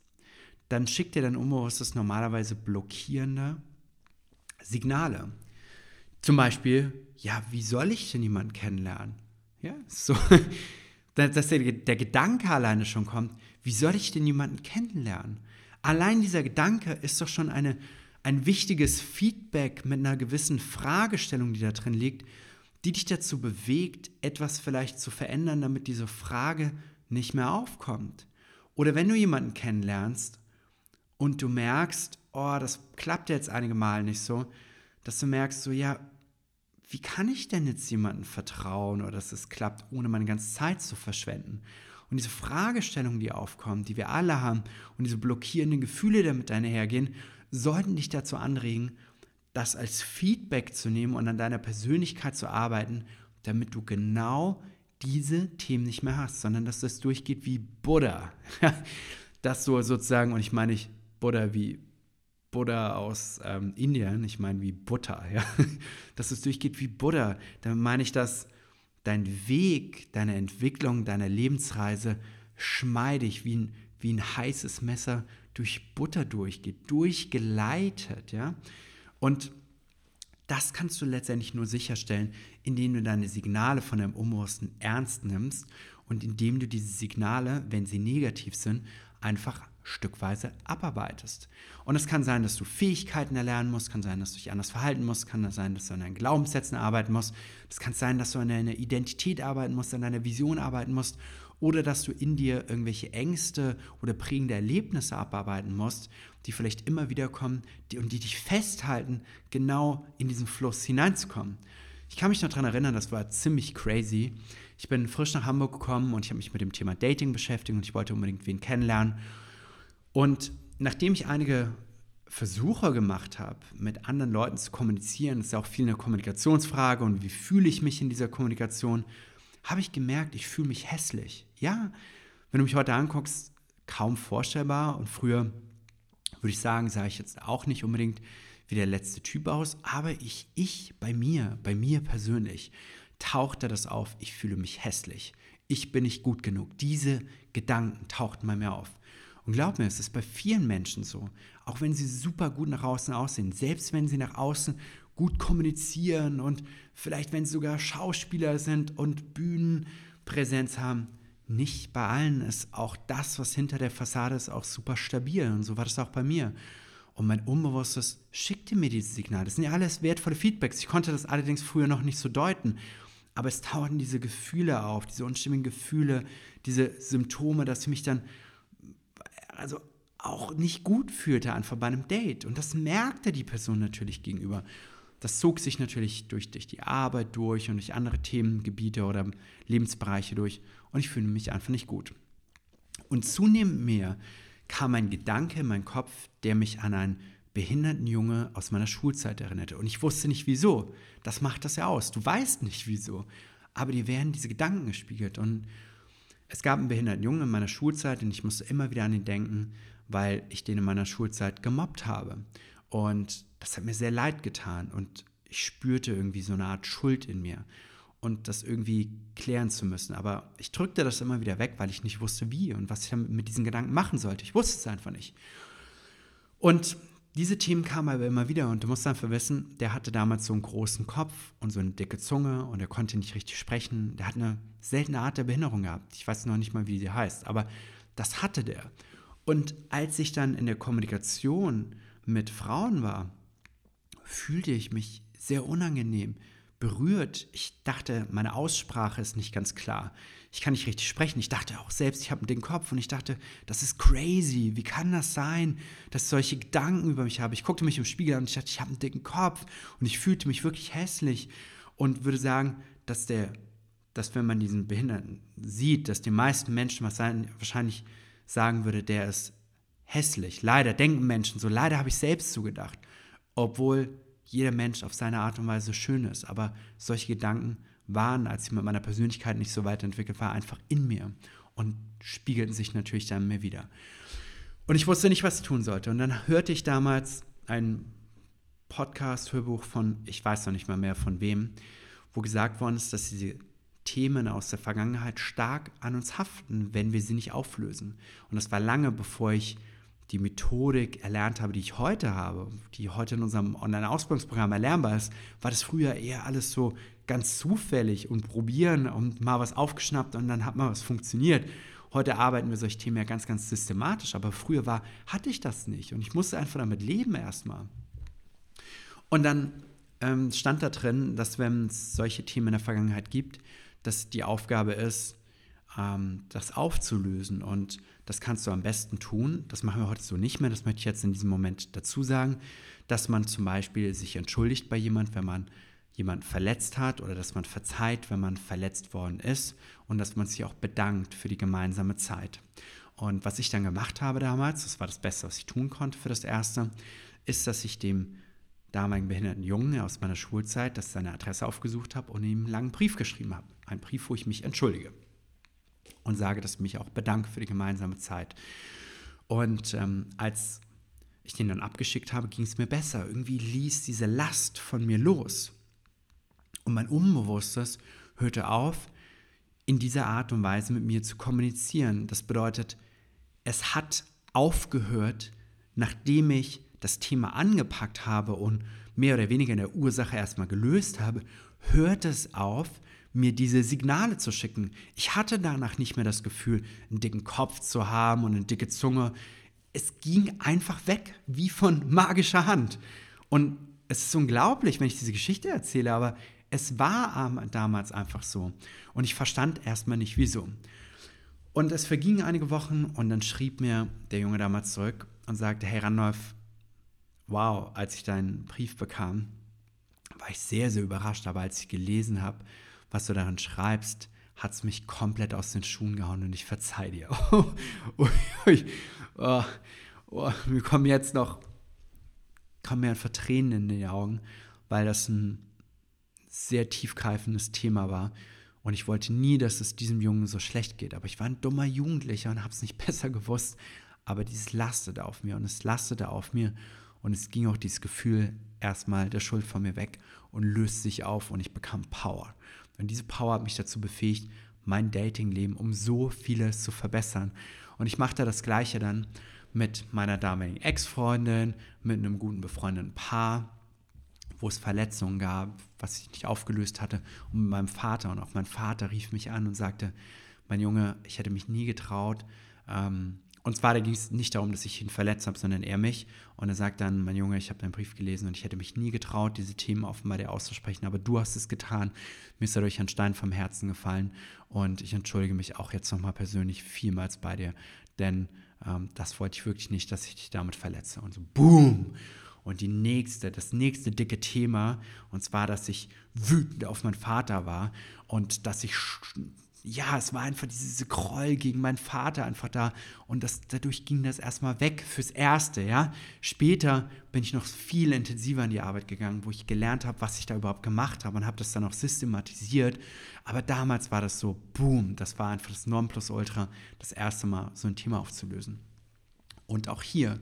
dann schickt dir dein Unbewusstes normalerweise blockierende Signale. Zum Beispiel, ja, wie soll ich denn jemanden kennenlernen? Ja, so, dass der, der Gedanke alleine schon kommt, wie soll ich denn jemanden kennenlernen? Allein dieser Gedanke ist doch schon eine, ein wichtiges Feedback mit einer gewissen Fragestellung, die da drin liegt, die dich dazu bewegt, etwas vielleicht zu verändern, damit diese Frage nicht mehr aufkommt. Oder wenn du jemanden kennenlernst und du merkst, oh, das klappt jetzt einige Mal nicht so, dass du merkst, so, ja, wie kann ich denn jetzt jemandem vertrauen oder dass es klappt, ohne meine ganze Zeit zu verschwenden? Und diese Fragestellungen, die aufkommen, die wir alle haben und diese blockierenden Gefühle, die damit einhergehen, sollten dich dazu anregen, das als Feedback zu nehmen und an deiner Persönlichkeit zu arbeiten, damit du genau diese Themen nicht mehr hast, sondern dass das durchgeht wie Buddha. dass du sozusagen, und ich meine nicht Buddha wie Buddha aus ähm, Indien, ich meine wie Butter, ja? dass es durchgeht wie Buddha. Dann meine ich, dass dein Weg, deine Entwicklung, deine Lebensreise schmeidig wie ein, wie ein heißes Messer durch Butter durchgeht, durchgeleitet, ja. Und das kannst du letztendlich nur sicherstellen, indem du deine Signale von deinem Unbewussten ernst nimmst und indem du diese Signale, wenn sie negativ sind, einfach stückweise abarbeitest. Und es kann sein, dass du Fähigkeiten erlernen musst, kann sein, dass du dich anders verhalten musst, kann sein, dass du an deinen Glaubenssätzen arbeiten musst, es kann sein, dass du an deiner Identität arbeiten musst, an deiner Vision arbeiten musst oder dass du in dir irgendwelche Ängste oder prägende Erlebnisse abarbeiten musst, die vielleicht immer wieder kommen die, und die dich festhalten, genau in diesen Fluss hineinzukommen. Ich kann mich noch daran erinnern, das war ziemlich crazy. Ich bin frisch nach Hamburg gekommen und ich habe mich mit dem Thema Dating beschäftigt und ich wollte unbedingt wen kennenlernen. Und nachdem ich einige Versuche gemacht habe, mit anderen Leuten zu kommunizieren, das ist ja auch viel eine Kommunikationsfrage und wie fühle ich mich in dieser Kommunikation, habe ich gemerkt, ich fühle mich hässlich. Ja, wenn du mich heute anguckst, kaum vorstellbar und früher würde ich sagen, sah ich jetzt auch nicht unbedingt wie der letzte Typ aus, aber ich, ich bei mir, bei mir persönlich, tauchte das auf, ich fühle mich hässlich. Ich bin nicht gut genug. Diese Gedanken tauchten bei mir auf. Und glaub mir, es ist bei vielen Menschen so, auch wenn sie super gut nach außen aussehen, selbst wenn sie nach außen gut kommunizieren und vielleicht wenn sie sogar Schauspieler sind und Bühnenpräsenz haben, nicht bei allen ist auch das, was hinter der Fassade ist, auch super stabil. Und so war das auch bei mir. Und mein Unbewusstes schickte mir diese Signale. Das sind ja alles wertvolle Feedbacks. Ich konnte das allerdings früher noch nicht so deuten. Aber es tauchen diese Gefühle auf, diese unstimmigen Gefühle, diese Symptome, dass ich mich dann also auch nicht gut fühlte einfach bei einem Date. Und das merkte die Person natürlich gegenüber. Das zog sich natürlich durch, durch die Arbeit durch und durch andere Themengebiete oder Lebensbereiche durch. Und ich fühlte mich einfach nicht gut. Und zunehmend mehr kam ein Gedanke in meinen Kopf, der mich an einen behinderten Junge aus meiner Schulzeit erinnerte. Und ich wusste nicht wieso. Das macht das ja aus. Du weißt nicht wieso. Aber dir werden diese Gedanken gespiegelt. Und es gab einen behinderten Jungen in meiner Schulzeit und ich musste immer wieder an ihn denken, weil ich den in meiner Schulzeit gemobbt habe. Und das hat mir sehr leid getan und ich spürte irgendwie so eine Art Schuld in mir und das irgendwie klären zu müssen. Aber ich drückte das immer wieder weg, weil ich nicht wusste, wie und was ich mit diesen Gedanken machen sollte. Ich wusste es einfach nicht. Und diese Themen kamen aber immer wieder und du musst einfach wissen, der hatte damals so einen großen Kopf und so eine dicke Zunge und er konnte nicht richtig sprechen. Der hat eine seltene Art der Behinderung gehabt. Ich weiß noch nicht mal, wie sie heißt, aber das hatte der. Und als ich dann in der Kommunikation mit Frauen war, fühlte ich mich sehr unangenehm, berührt. Ich dachte, meine Aussprache ist nicht ganz klar. Ich kann nicht richtig sprechen. Ich dachte auch selbst, ich habe den Kopf und ich dachte, das ist crazy. Wie kann das sein, dass ich solche Gedanken über mich habe? Ich guckte mich im Spiegel an und ich dachte, ich habe einen dicken Kopf und ich fühlte mich wirklich hässlich und würde sagen, dass der, dass wenn man diesen Behinderten sieht, dass die meisten Menschen wahrscheinlich sagen würde, der ist hässlich. Leider denken Menschen so. Leider habe ich selbst so gedacht. Obwohl jeder Mensch auf seine Art und Weise schön ist. Aber solche Gedanken waren, als ich mit meiner Persönlichkeit nicht so weit entwickelt war, einfach in mir und spiegelten sich natürlich dann mir wieder. Und ich wusste nicht, was ich tun sollte. Und dann hörte ich damals ein Podcast-Hörbuch von, ich weiß noch nicht mal mehr von wem, wo gesagt worden ist, dass diese Themen aus der Vergangenheit stark an uns haften, wenn wir sie nicht auflösen. Und das war lange, bevor ich die Methodik erlernt habe, die ich heute habe, die heute in unserem Online-Ausbildungsprogramm erlernbar ist, war das früher eher alles so ganz zufällig und probieren und mal was aufgeschnappt und dann hat mal was funktioniert. Heute arbeiten wir solche Themen ja ganz, ganz systematisch, aber früher war, hatte ich das nicht und ich musste einfach damit leben erstmal. Und dann ähm, stand da drin, dass wenn es solche Themen in der Vergangenheit gibt, dass die Aufgabe ist, das aufzulösen. Und das kannst du am besten tun. Das machen wir heute so nicht mehr. Das möchte ich jetzt in diesem Moment dazu sagen, dass man zum Beispiel sich entschuldigt bei jemand, wenn man jemanden verletzt hat oder dass man verzeiht, wenn man verletzt worden ist und dass man sich auch bedankt für die gemeinsame Zeit. Und was ich dann gemacht habe damals, das war das Beste, was ich tun konnte für das Erste, ist, dass ich dem damaligen behinderten Jungen aus meiner Schulzeit, dass seine Adresse aufgesucht habe und ihm einen langen Brief geschrieben habe. Ein Brief, wo ich mich entschuldige und sage, dass ich mich auch bedanke für die gemeinsame Zeit. Und ähm, als ich den dann abgeschickt habe, ging es mir besser. Irgendwie ließ diese Last von mir los. Und mein Unbewusstes hörte auf, in dieser Art und Weise mit mir zu kommunizieren. Das bedeutet, es hat aufgehört, nachdem ich das Thema angepackt habe und mehr oder weniger in der Ursache erstmal gelöst habe, hört es auf, mir diese Signale zu schicken. Ich hatte danach nicht mehr das Gefühl, einen dicken Kopf zu haben und eine dicke Zunge. Es ging einfach weg, wie von magischer Hand. Und es ist unglaublich, wenn ich diese Geschichte erzähle, aber es war damals einfach so. Und ich verstand erstmal nicht, wieso. Und es vergingen einige Wochen und dann schrieb mir der Junge damals zurück und sagte, hey Randolph, wow, als ich deinen Brief bekam, war ich sehr, sehr überrascht. Aber als ich gelesen habe, was du darin schreibst, hat es mich komplett aus den Schuhen gehauen und ich verzeih dir. Oh, oh, oh, mir kommen jetzt noch, kommen mir einfach Tränen in die Augen, weil das ein sehr tiefgreifendes Thema war. Und ich wollte nie, dass es diesem Jungen so schlecht geht. Aber ich war ein dummer Jugendlicher und habe es nicht besser gewusst. Aber dieses lastete auf mir und es lastete auf mir. Und es ging auch dieses Gefühl erstmal der Schuld von mir weg und löste sich auf und ich bekam Power. Und diese Power hat mich dazu befähigt, mein Datingleben um so vieles zu verbessern. Und ich machte das Gleiche dann mit meiner damaligen Ex-Freundin, mit einem guten befreundeten Paar wo es Verletzungen gab, was ich nicht aufgelöst hatte, und mit meinem Vater. Und auch mein Vater rief mich an und sagte, mein Junge, ich hätte mich nie getraut. Ähm, und zwar, da ging es nicht darum, dass ich ihn verletzt habe, sondern er mich. Und er sagt dann, mein Junge, ich habe deinen Brief gelesen und ich hätte mich nie getraut, diese Themen offenbar dir auszusprechen, aber du hast es getan. Mir ist dadurch ein Stein vom Herzen gefallen und ich entschuldige mich auch jetzt nochmal persönlich vielmals bei dir, denn ähm, das wollte ich wirklich nicht, dass ich dich damit verletze. Und so, boom! Und die nächste, das nächste dicke Thema, und zwar, dass ich wütend auf meinen Vater war und dass ich, ja, es war einfach diese Groll gegen meinen Vater einfach da. Und das, dadurch ging das erstmal weg fürs Erste, ja. Später bin ich noch viel intensiver in die Arbeit gegangen, wo ich gelernt habe, was ich da überhaupt gemacht habe und habe das dann auch systematisiert. Aber damals war das so, boom, das war einfach das Nonplusultra, das erste Mal so ein Thema aufzulösen. Und auch hier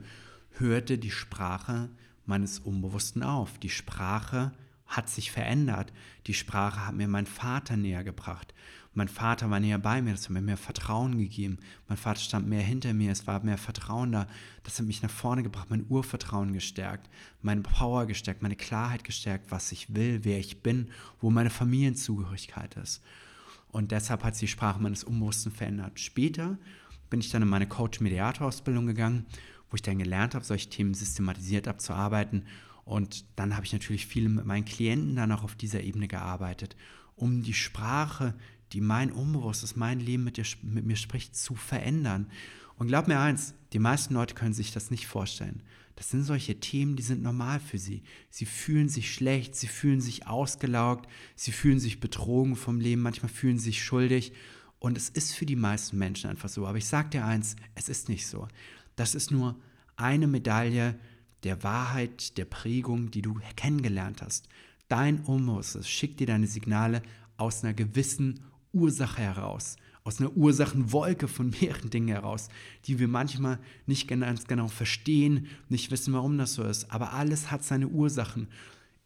hörte die Sprache meines Unbewussten auf. Die Sprache hat sich verändert. Die Sprache hat mir meinen Vater näher gebracht. Mein Vater war näher bei mir, das hat mir mehr Vertrauen gegeben. Mein Vater stand mehr hinter mir, es war mehr Vertrauen da. Das hat mich nach vorne gebracht, mein Urvertrauen gestärkt, meine Power gestärkt, meine Klarheit gestärkt, was ich will, wer ich bin, wo meine Familienzugehörigkeit ist. Und deshalb hat sich die Sprache meines Unbewussten verändert. Später bin ich dann in meine Coach-Mediator-Ausbildung gegangen wo ich dann gelernt habe, solche Themen systematisiert abzuarbeiten. Und dann habe ich natürlich viel mit meinen Klienten dann auch auf dieser Ebene gearbeitet, um die Sprache, die mein Unbewusstes, mein Leben mit, dir, mit mir spricht, zu verändern. Und glaub mir eins, die meisten Leute können sich das nicht vorstellen. Das sind solche Themen, die sind normal für sie. Sie fühlen sich schlecht, sie fühlen sich ausgelaugt, sie fühlen sich betrogen vom Leben, manchmal fühlen sie sich schuldig. Und es ist für die meisten Menschen einfach so. Aber ich sage dir eins, es ist nicht so. Das ist nur eine Medaille der Wahrheit, der Prägung, die du kennengelernt hast. Dein Unbewusstes schickt dir deine Signale aus einer gewissen Ursache heraus, aus einer Ursachenwolke von mehreren Dingen heraus, die wir manchmal nicht ganz genau verstehen, nicht wissen, warum das so ist. Aber alles hat seine Ursachen.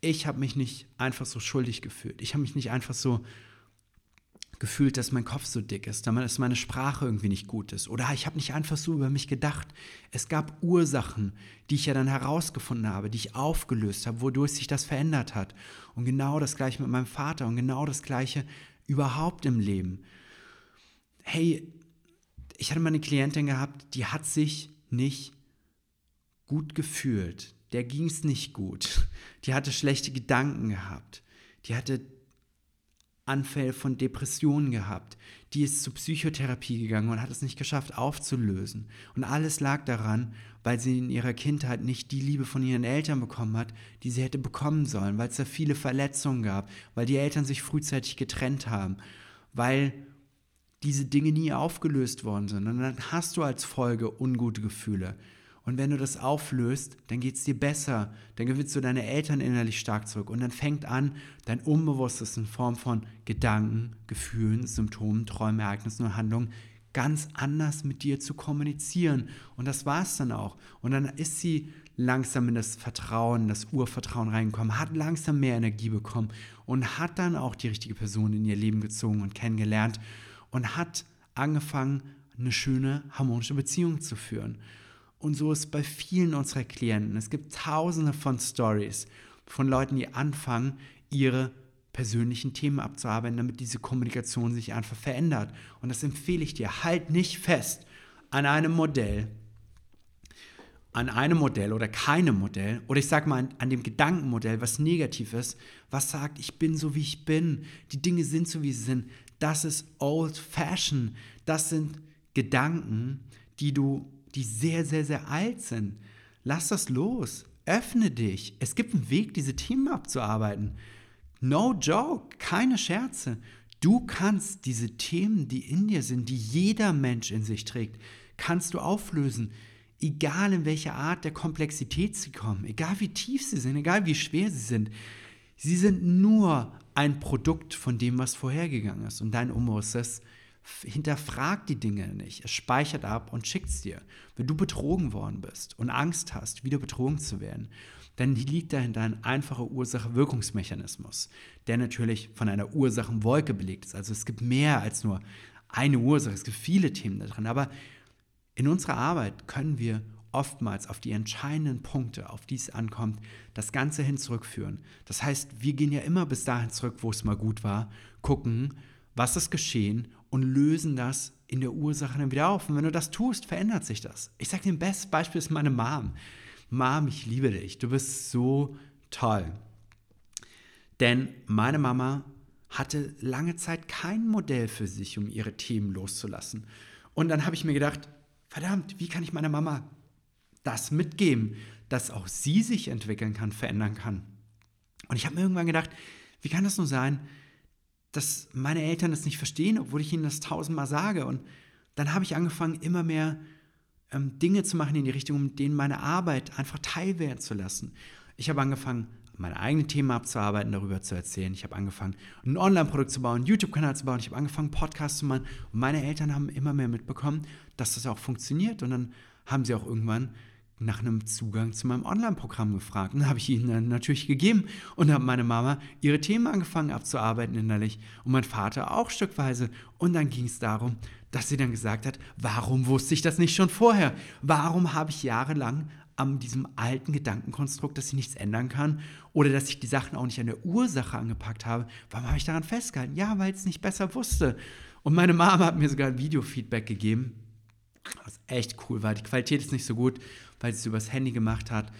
Ich habe mich nicht einfach so schuldig gefühlt. Ich habe mich nicht einfach so gefühlt, dass mein Kopf so dick ist, dass meine Sprache irgendwie nicht gut ist. Oder ich habe nicht einfach so über mich gedacht. Es gab Ursachen, die ich ja dann herausgefunden habe, die ich aufgelöst habe, wodurch sich das verändert hat. Und genau das gleiche mit meinem Vater und genau das gleiche überhaupt im Leben. Hey, ich hatte mal eine Klientin gehabt, die hat sich nicht gut gefühlt. Der ging es nicht gut. Die hatte schlechte Gedanken gehabt. Die hatte Anfälle von Depressionen gehabt. Die ist zur Psychotherapie gegangen und hat es nicht geschafft aufzulösen. Und alles lag daran, weil sie in ihrer Kindheit nicht die Liebe von ihren Eltern bekommen hat, die sie hätte bekommen sollen, weil es da viele Verletzungen gab, weil die Eltern sich frühzeitig getrennt haben, weil diese Dinge nie aufgelöst worden sind. Und dann hast du als Folge ungute Gefühle. Und wenn du das auflöst, dann geht es dir besser. Dann gewinnst du deine Eltern innerlich stark zurück. Und dann fängt an, dein Unbewusstes in Form von Gedanken, Gefühlen, Symptomen, Träumen, Ereignissen und Handlungen ganz anders mit dir zu kommunizieren. Und das war es dann auch. Und dann ist sie langsam in das Vertrauen, das Urvertrauen reingekommen, hat langsam mehr Energie bekommen und hat dann auch die richtige Person in ihr Leben gezogen und kennengelernt und hat angefangen, eine schöne, harmonische Beziehung zu führen. Und so ist bei vielen unserer Klienten. Es gibt tausende von Stories von Leuten, die anfangen, ihre persönlichen Themen abzuarbeiten, damit diese Kommunikation sich einfach verändert. Und das empfehle ich dir. Halt nicht fest an einem Modell, an einem Modell oder keinem Modell, oder ich sage mal an, an, dem Gedankenmodell, was negativ ist, was sagt, ich bin so, wie ich bin, die Dinge sind so, wie sie sind. Das ist old fashion. Das sind Gedanken, die du, die sehr, sehr, sehr alt sind. Lass das los. Öffne dich. Es gibt einen Weg, diese Themen abzuarbeiten. No joke, keine Scherze. Du kannst diese Themen, die in dir sind, die jeder Mensch in sich trägt, kannst du auflösen. Egal in welcher Art der Komplexität sie kommen, egal wie tief sie sind, egal wie schwer sie sind. Sie sind nur ein Produkt von dem, was vorhergegangen ist. Und dein Umriss hinterfragt die Dinge nicht. Es speichert ab und schickt es dir. Wenn du betrogen worden bist und Angst hast, wieder betrogen zu werden, dann liegt dahinter ein einfacher Ursache-Wirkungsmechanismus, der natürlich von einer Ursachenwolke belegt ist. Also es gibt mehr als nur eine Ursache, es gibt viele Themen da drin. Aber in unserer Arbeit können wir oftmals auf die entscheidenden Punkte, auf die es ankommt, das Ganze hin zurückführen. Das heißt, wir gehen ja immer bis dahin zurück, wo es mal gut war, gucken, was ist geschehen und lösen das in der Ursache dann wieder auf. Und wenn du das tust, verändert sich das. Ich sage dir, ein bestes Beispiel ist meine Mom. Mom, ich liebe dich. Du bist so toll. Denn meine Mama hatte lange Zeit kein Modell für sich, um ihre Themen loszulassen. Und dann habe ich mir gedacht, verdammt, wie kann ich meiner Mama das mitgeben, dass auch sie sich entwickeln kann, verändern kann? Und ich habe mir irgendwann gedacht, wie kann das nur sein, dass meine Eltern das nicht verstehen, obwohl ich ihnen das tausendmal sage? Und dann habe ich angefangen, immer mehr ähm, Dinge zu machen in die Richtung, um denen meine Arbeit einfach teilwerden zu lassen. Ich habe angefangen, meine eigenen Themen abzuarbeiten, darüber zu erzählen. Ich habe angefangen, ein Online-Produkt zu bauen, einen YouTube-Kanal zu bauen. Ich habe angefangen, Podcasts zu machen. Und meine Eltern haben immer mehr mitbekommen, dass das auch funktioniert. Und dann haben sie auch irgendwann nach einem Zugang zu meinem Online-Programm gefragt. Und habe ich ihnen dann natürlich gegeben und habe meine Mama ihre Themen angefangen abzuarbeiten innerlich und mein Vater auch stückweise. Und dann ging es darum, dass sie dann gesagt hat, warum wusste ich das nicht schon vorher? Warum habe ich jahrelang an diesem alten Gedankenkonstrukt, dass ich nichts ändern kann oder dass ich die Sachen auch nicht an der Ursache angepackt habe? Warum habe ich daran festgehalten? Ja, weil ich es nicht besser wusste. Und meine Mama hat mir sogar ein Video-Feedback gegeben, was echt cool war. Die Qualität ist nicht so gut, weil sie es übers Handy gemacht hat.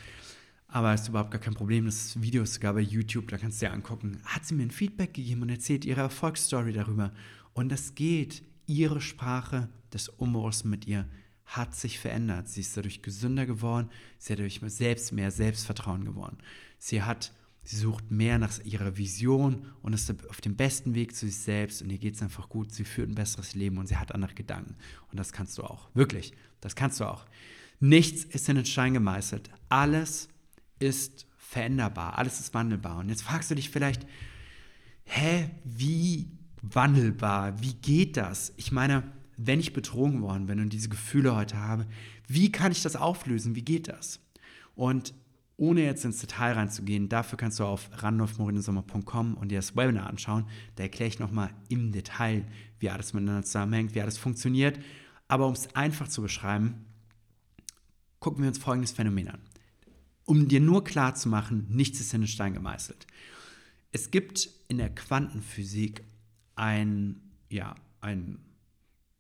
Aber ist überhaupt gar kein Problem. Das Video ist sogar bei YouTube, da kannst du dir angucken. Hat sie mir ein Feedback gegeben und erzählt ihre Erfolgsstory darüber. Und das geht ihre Sprache des Umriss mit ihr hat sich verändert. Sie ist dadurch gesünder geworden, sie hat dadurch selbst mehr Selbstvertrauen geworden. Sie hat, sie sucht mehr nach ihrer Vision und ist auf dem besten Weg zu sich selbst und ihr geht es einfach gut. Sie führt ein besseres Leben und sie hat andere Gedanken. Und das kannst du auch. Wirklich, das kannst du auch. Nichts ist in den Stein gemeißelt. Alles ist veränderbar, alles ist wandelbar. Und jetzt fragst du dich vielleicht, hä, wie wandelbar. Wie geht das? Ich meine, wenn ich betrogen worden bin und diese Gefühle heute habe, wie kann ich das auflösen? Wie geht das? Und ohne jetzt ins Detail reinzugehen, dafür kannst du auf randolfmorinsommer.com und dir das Webinar anschauen. Da erkläre ich nochmal im Detail, wie alles miteinander zusammenhängt, wie alles funktioniert. Aber um es einfach zu beschreiben, gucken wir uns folgendes Phänomen an. Um dir nur klar zu machen, nichts ist in den Stein gemeißelt. Es gibt in der Quantenphysik ein, ja, ein,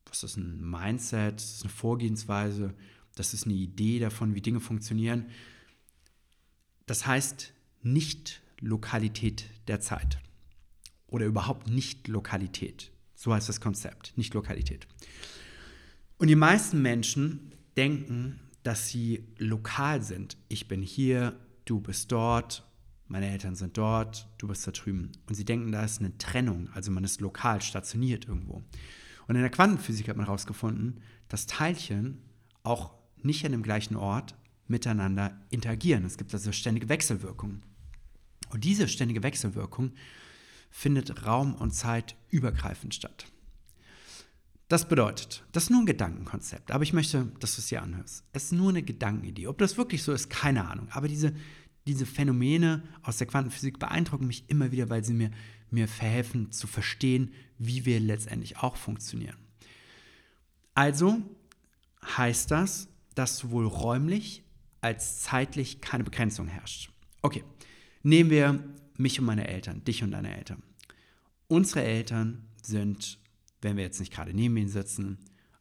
was ist ein Mindset, das ist eine Vorgehensweise, das ist eine Idee davon, wie Dinge funktionieren. Das heißt nicht Lokalität der Zeit oder überhaupt nicht Lokalität. So heißt das Konzept, nicht Lokalität. Und die meisten Menschen denken, dass sie lokal sind. Ich bin hier, du bist dort, meine Eltern sind dort, du bist da drüben. Und sie denken, da ist eine Trennung, also man ist lokal stationiert irgendwo. Und in der Quantenphysik hat man herausgefunden, dass Teilchen auch nicht an dem gleichen Ort miteinander interagieren. Es gibt also ständige Wechselwirkungen. Und diese ständige Wechselwirkung findet Raum und Zeit übergreifend statt. Das bedeutet, das ist nur ein Gedankenkonzept, aber ich möchte, dass du es dir anhörst. Es ist nur eine Gedankenidee. Ob das wirklich so ist, keine Ahnung. Aber diese, diese Phänomene aus der Quantenphysik beeindrucken mich immer wieder, weil sie mir, mir verhelfen zu verstehen, wie wir letztendlich auch funktionieren. Also heißt das, dass sowohl räumlich als zeitlich keine Begrenzung herrscht. Okay, nehmen wir mich und meine Eltern, dich und deine Eltern. Unsere Eltern sind, wenn wir jetzt nicht gerade neben ihnen sitzen,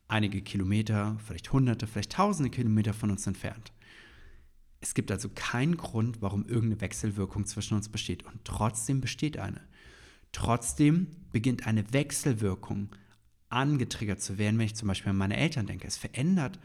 einige Kilometer, vielleicht hunderte, vielleicht tausende Kilometer von uns entfernt. Es gibt also keinen Grund, warum irgendeine Wechselwirkung zwischen uns besteht. Und trotzdem besteht eine. Trotzdem beginnt eine Wechselwirkung angetriggert zu werden, wenn ich zum Beispiel an meine Eltern denke. Es verändert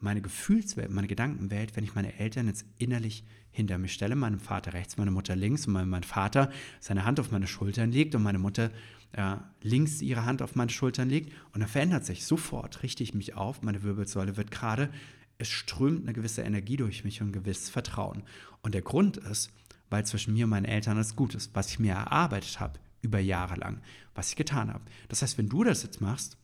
meine Gefühlswelt, meine Gedankenwelt, wenn ich meine Eltern jetzt innerlich hinter mich stelle, meinem Vater rechts, meine Mutter links und mein, Vater seine Hand auf meine Schultern legt und meine Mutter äh, links ihre Hand auf meine Schultern legt und dann verändert sich sofort, richte ich mich auf, meine Wirbelsäule wird gerade, es strömt eine gewisse Energie durch mich und ein gewisses Vertrauen. Und der Grund ist, weil zwischen mir und meinen Eltern es gut ist, was ich mir erarbeitet habe über Jahre lang, was ich getan habe. Das heißt, wenn du das jetzt machst,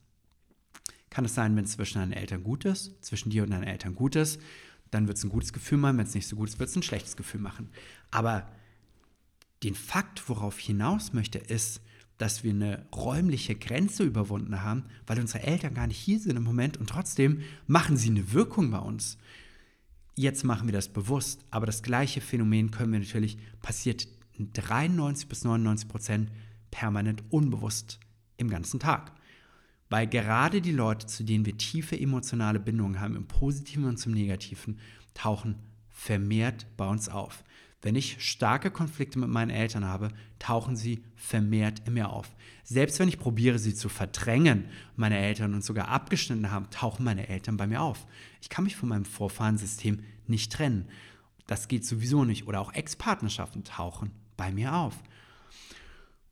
kann es sein, wenn es zwischen deinen Eltern gut ist, zwischen dir und deinen Eltern gut ist, dann wird es ein gutes Gefühl machen. Wenn es nicht so gut ist, wird es ein schlechtes Gefühl machen. Aber den Fakt, worauf ich hinaus möchte, ist, dass wir eine räumliche Grenze überwunden haben, weil unsere Eltern gar nicht hier sind im Moment und trotzdem machen sie eine Wirkung bei uns. Jetzt machen wir das bewusst, aber das gleiche Phänomen können wir natürlich, passiert 93 bis 99 Prozent permanent unbewusst im ganzen Tag. Weil gerade die Leute, zu denen wir tiefe emotionale Bindungen haben, im Positiven und zum Negativen, tauchen vermehrt bei uns auf. Wenn ich starke Konflikte mit meinen Eltern habe, tauchen sie vermehrt in mir auf. Selbst wenn ich probiere, sie zu verdrängen, meine Eltern uns sogar abgeschnitten haben, tauchen meine Eltern bei mir auf. Ich kann mich von meinem Vorfahrensystem nicht trennen. Das geht sowieso nicht. Oder auch Ex-Partnerschaften tauchen bei mir auf.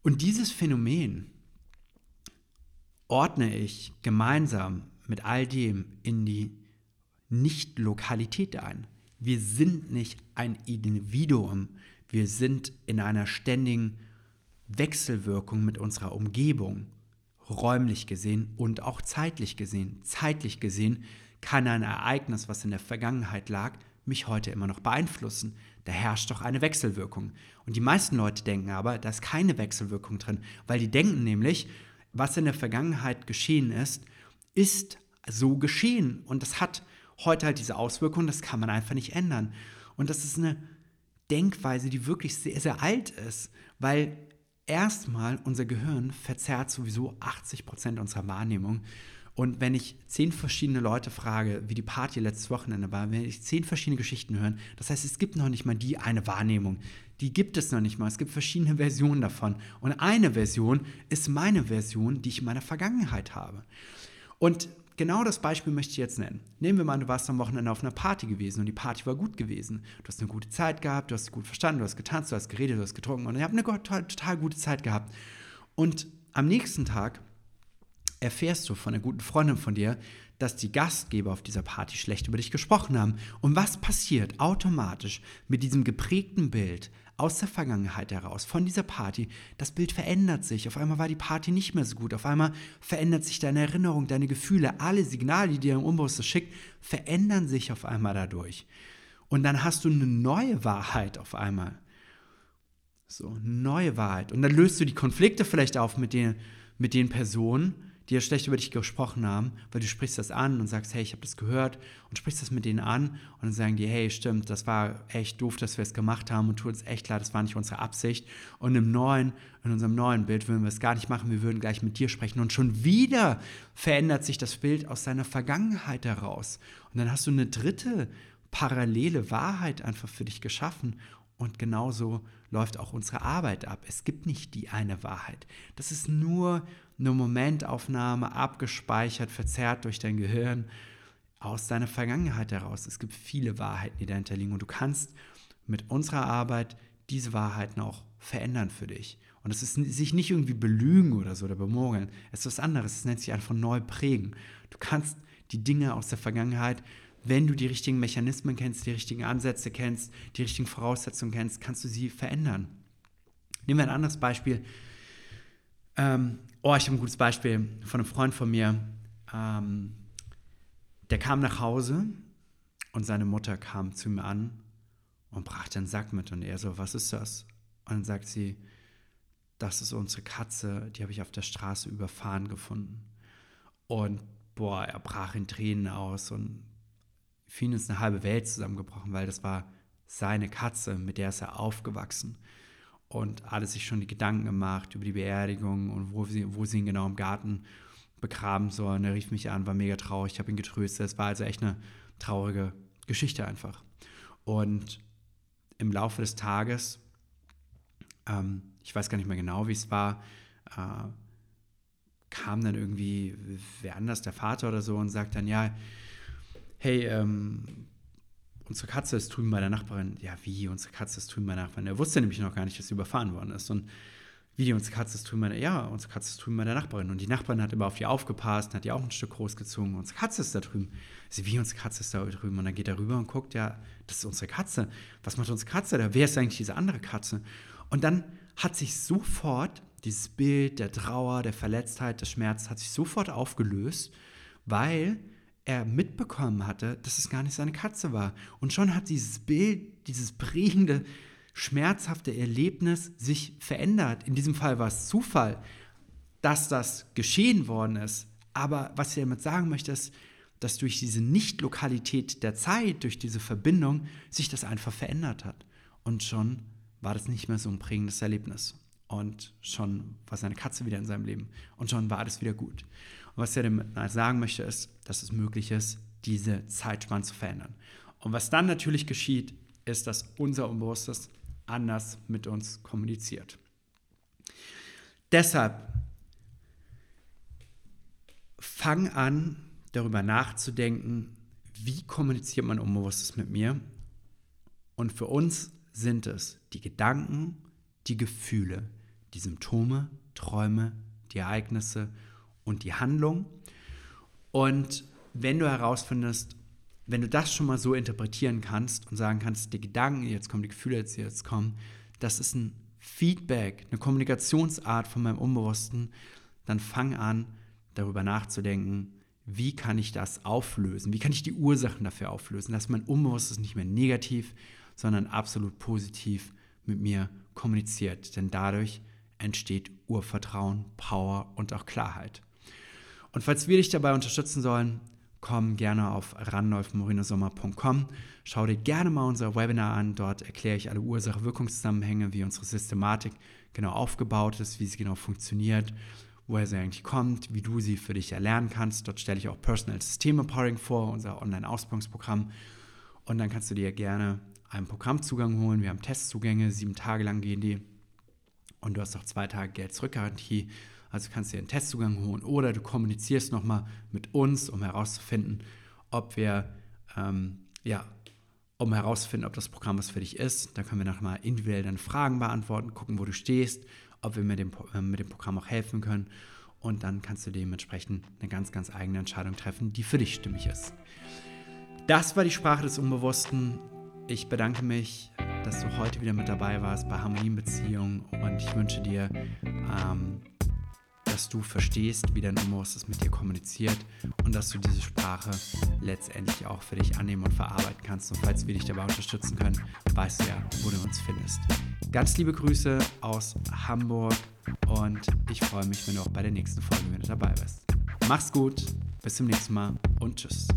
Und dieses Phänomen ordne ich gemeinsam mit all dem in die Nicht-Lokalität ein. Wir sind nicht ein Individuum, wir sind in einer ständigen Wechselwirkung mit unserer Umgebung, räumlich gesehen und auch zeitlich gesehen. Zeitlich gesehen kann ein Ereignis, was in der Vergangenheit lag, mich heute immer noch beeinflussen. Da herrscht doch eine Wechselwirkung. Und die meisten Leute denken aber, da ist keine Wechselwirkung drin, weil die denken nämlich, was in der Vergangenheit geschehen ist, ist so geschehen. Und das hat heute halt diese Auswirkungen, das kann man einfach nicht ändern. Und das ist eine Denkweise, die wirklich sehr, sehr alt ist, weil erstmal unser Gehirn verzerrt sowieso 80 Prozent unserer Wahrnehmung. Und wenn ich zehn verschiedene Leute frage, wie die Party letztes Wochenende war, wenn ich zehn verschiedene Geschichten hören, das heißt, es gibt noch nicht mal die eine Wahrnehmung. Die gibt es noch nicht mal. Es gibt verschiedene Versionen davon. Und eine Version ist meine Version, die ich in meiner Vergangenheit habe. Und genau das Beispiel möchte ich jetzt nennen. Nehmen wir mal, du warst am Wochenende auf einer Party gewesen und die Party war gut gewesen. Du hast eine gute Zeit gehabt, du hast gut verstanden, du hast getanzt, du hast geredet, du hast getrunken und ihr habt eine total, total gute Zeit gehabt. Und am nächsten Tag erfährst du von einer guten Freundin von dir, dass die Gastgeber auf dieser Party schlecht über dich gesprochen haben. Und was passiert automatisch mit diesem geprägten Bild aus der Vergangenheit heraus, von dieser Party? Das Bild verändert sich. Auf einmal war die Party nicht mehr so gut. Auf einmal verändert sich deine Erinnerung, deine Gefühle, alle Signale, die dir im Unbewussten schickt, verändern sich auf einmal dadurch. Und dann hast du eine neue Wahrheit auf einmal. So, neue Wahrheit. Und dann löst du die Konflikte vielleicht auf mit den, mit den Personen, die ja schlecht über dich gesprochen haben, weil du sprichst das an und sagst, hey, ich habe das gehört und sprichst das mit denen an und dann sagen die, hey, stimmt, das war echt doof, dass wir es gemacht haben und tut uns echt klar, das war nicht unsere Absicht. Und im neuen, in unserem neuen Bild würden wir es gar nicht machen, wir würden gleich mit dir sprechen und schon wieder verändert sich das Bild aus deiner Vergangenheit heraus. Und dann hast du eine dritte parallele Wahrheit einfach für dich geschaffen und genauso läuft auch unsere Arbeit ab. Es gibt nicht die eine Wahrheit. Das ist nur eine Momentaufnahme, abgespeichert, verzerrt durch dein Gehirn aus deiner Vergangenheit heraus. Es gibt viele Wahrheiten, die dahinter liegen und du kannst mit unserer Arbeit diese Wahrheiten auch verändern für dich. Und es ist sich nicht irgendwie belügen oder so oder bemogeln. Es ist was anderes. Es nennt sich einfach neu prägen. Du kannst die Dinge aus der Vergangenheit, wenn du die richtigen Mechanismen kennst, die richtigen Ansätze kennst, die richtigen Voraussetzungen kennst, kannst du sie verändern. Nehmen wir ein anderes Beispiel. Ähm, oh, ich habe ein gutes Beispiel von einem Freund von mir. Ähm, der kam nach Hause und seine Mutter kam zu ihm an und brachte einen Sack mit. Und er so, was ist das? Und dann sagt sie, das ist unsere Katze, die habe ich auf der Straße überfahren gefunden. Und boah, er brach in Tränen aus und für ihn ist eine halbe Welt zusammengebrochen, weil das war seine Katze, mit der ist er aufgewachsen. Und alle sich schon die Gedanken gemacht über die Beerdigung und wo sie, wo sie ihn genau im Garten begraben sollen. Er rief mich an, war mega traurig, ich habe ihn getröstet. Es war also echt eine traurige Geschichte einfach. Und im Laufe des Tages, ähm, ich weiß gar nicht mehr genau, wie es war, äh, kam dann irgendwie wer anders, der Vater oder so, und sagt dann, ja, hey, ähm, unsere Katze ist drüben bei der Nachbarin. Ja, wie, unsere Katze ist drüben bei der Nachbarin. Er wusste nämlich noch gar nicht, dass sie überfahren worden ist. Und wie, unsere Katze ist drüben bei der, ja, unsere Katze ist drüben bei der Nachbarin. Und die Nachbarin hat immer auf die aufgepasst, hat die auch ein Stück großgezogen. Unsere Katze ist da drüben. Sie, wie, unsere Katze ist da drüben. Und dann geht er rüber und guckt, ja, das ist unsere Katze. Was macht unsere Katze da? Wer ist eigentlich diese andere Katze? Und dann hat sich sofort dieses Bild der Trauer, der Verletztheit, des Schmerzes hat sich sofort aufgelöst, weil er mitbekommen hatte, dass es gar nicht seine Katze war. Und schon hat dieses Bild, dieses prägende, schmerzhafte Erlebnis sich verändert. In diesem Fall war es Zufall, dass das geschehen worden ist. Aber was ich damit sagen möchte, ist, dass durch diese Nicht-Lokalität der Zeit, durch diese Verbindung, sich das einfach verändert hat. Und schon war das nicht mehr so ein prägendes Erlebnis. Und schon war seine Katze wieder in seinem Leben. Und schon war alles wieder gut. Und was er damit sagen möchte, ist, dass es möglich ist, diese Zeitspanne zu verändern. Und was dann natürlich geschieht, ist, dass unser Unbewusstes anders mit uns kommuniziert. Deshalb fang an, darüber nachzudenken, wie kommuniziert mein Unbewusstes mit mir. Und für uns sind es die Gedanken, die Gefühle, die Symptome, Träume, die Ereignisse und die Handlung. Und wenn du herausfindest, wenn du das schon mal so interpretieren kannst und sagen kannst, die Gedanken, jetzt kommen, die Gefühle, die jetzt kommen, das ist ein Feedback, eine Kommunikationsart von meinem Unbewussten, dann fang an, darüber nachzudenken, wie kann ich das auflösen? Wie kann ich die Ursachen dafür auflösen, dass mein Unbewusstes nicht mehr negativ, sondern absolut positiv mit mir kommuniziert? Denn dadurch entsteht Urvertrauen, Power und auch Klarheit. Und falls wir dich dabei unterstützen sollen, komm gerne auf randolfmorinosommer.com. Schau dir gerne mal unser Webinar an. Dort erkläre ich alle Ursache-Wirkungszusammenhänge, wie unsere Systematik genau aufgebaut ist, wie sie genau funktioniert, woher sie eigentlich kommt, wie du sie für dich erlernen kannst. Dort stelle ich auch Personal System Empowering vor, unser Online-Ausbildungsprogramm. Und dann kannst du dir gerne einen Programmzugang holen. Wir haben Testzugänge, sieben Tage lang gehen die. Und du hast auch zwei Tage Geld-Zurückgarantie. Also kannst du dir einen Testzugang holen oder du kommunizierst nochmal mit uns, um herauszufinden, ob wir, ähm, ja, um herauszufinden, ob das Programm was für dich ist. Da können wir nochmal individuell deine Fragen beantworten, gucken, wo du stehst, ob wir mit dem, äh, mit dem Programm auch helfen können. Und dann kannst du dementsprechend eine ganz, ganz eigene Entscheidung treffen, die für dich stimmig ist. Das war die Sprache des Unbewussten. Ich bedanke mich, dass du heute wieder mit dabei warst bei Harmonienbeziehungen und ich wünsche dir ähm, dass du verstehst, wie dein Unbewusstes mit dir kommuniziert und dass du diese Sprache letztendlich auch für dich annehmen und verarbeiten kannst. Und falls wir dich dabei unterstützen können, weißt du ja, wo du uns findest. Ganz liebe Grüße aus Hamburg und ich freue mich, wenn du auch bei der nächsten Folge wieder dabei bist. Mach's gut, bis zum nächsten Mal und tschüss.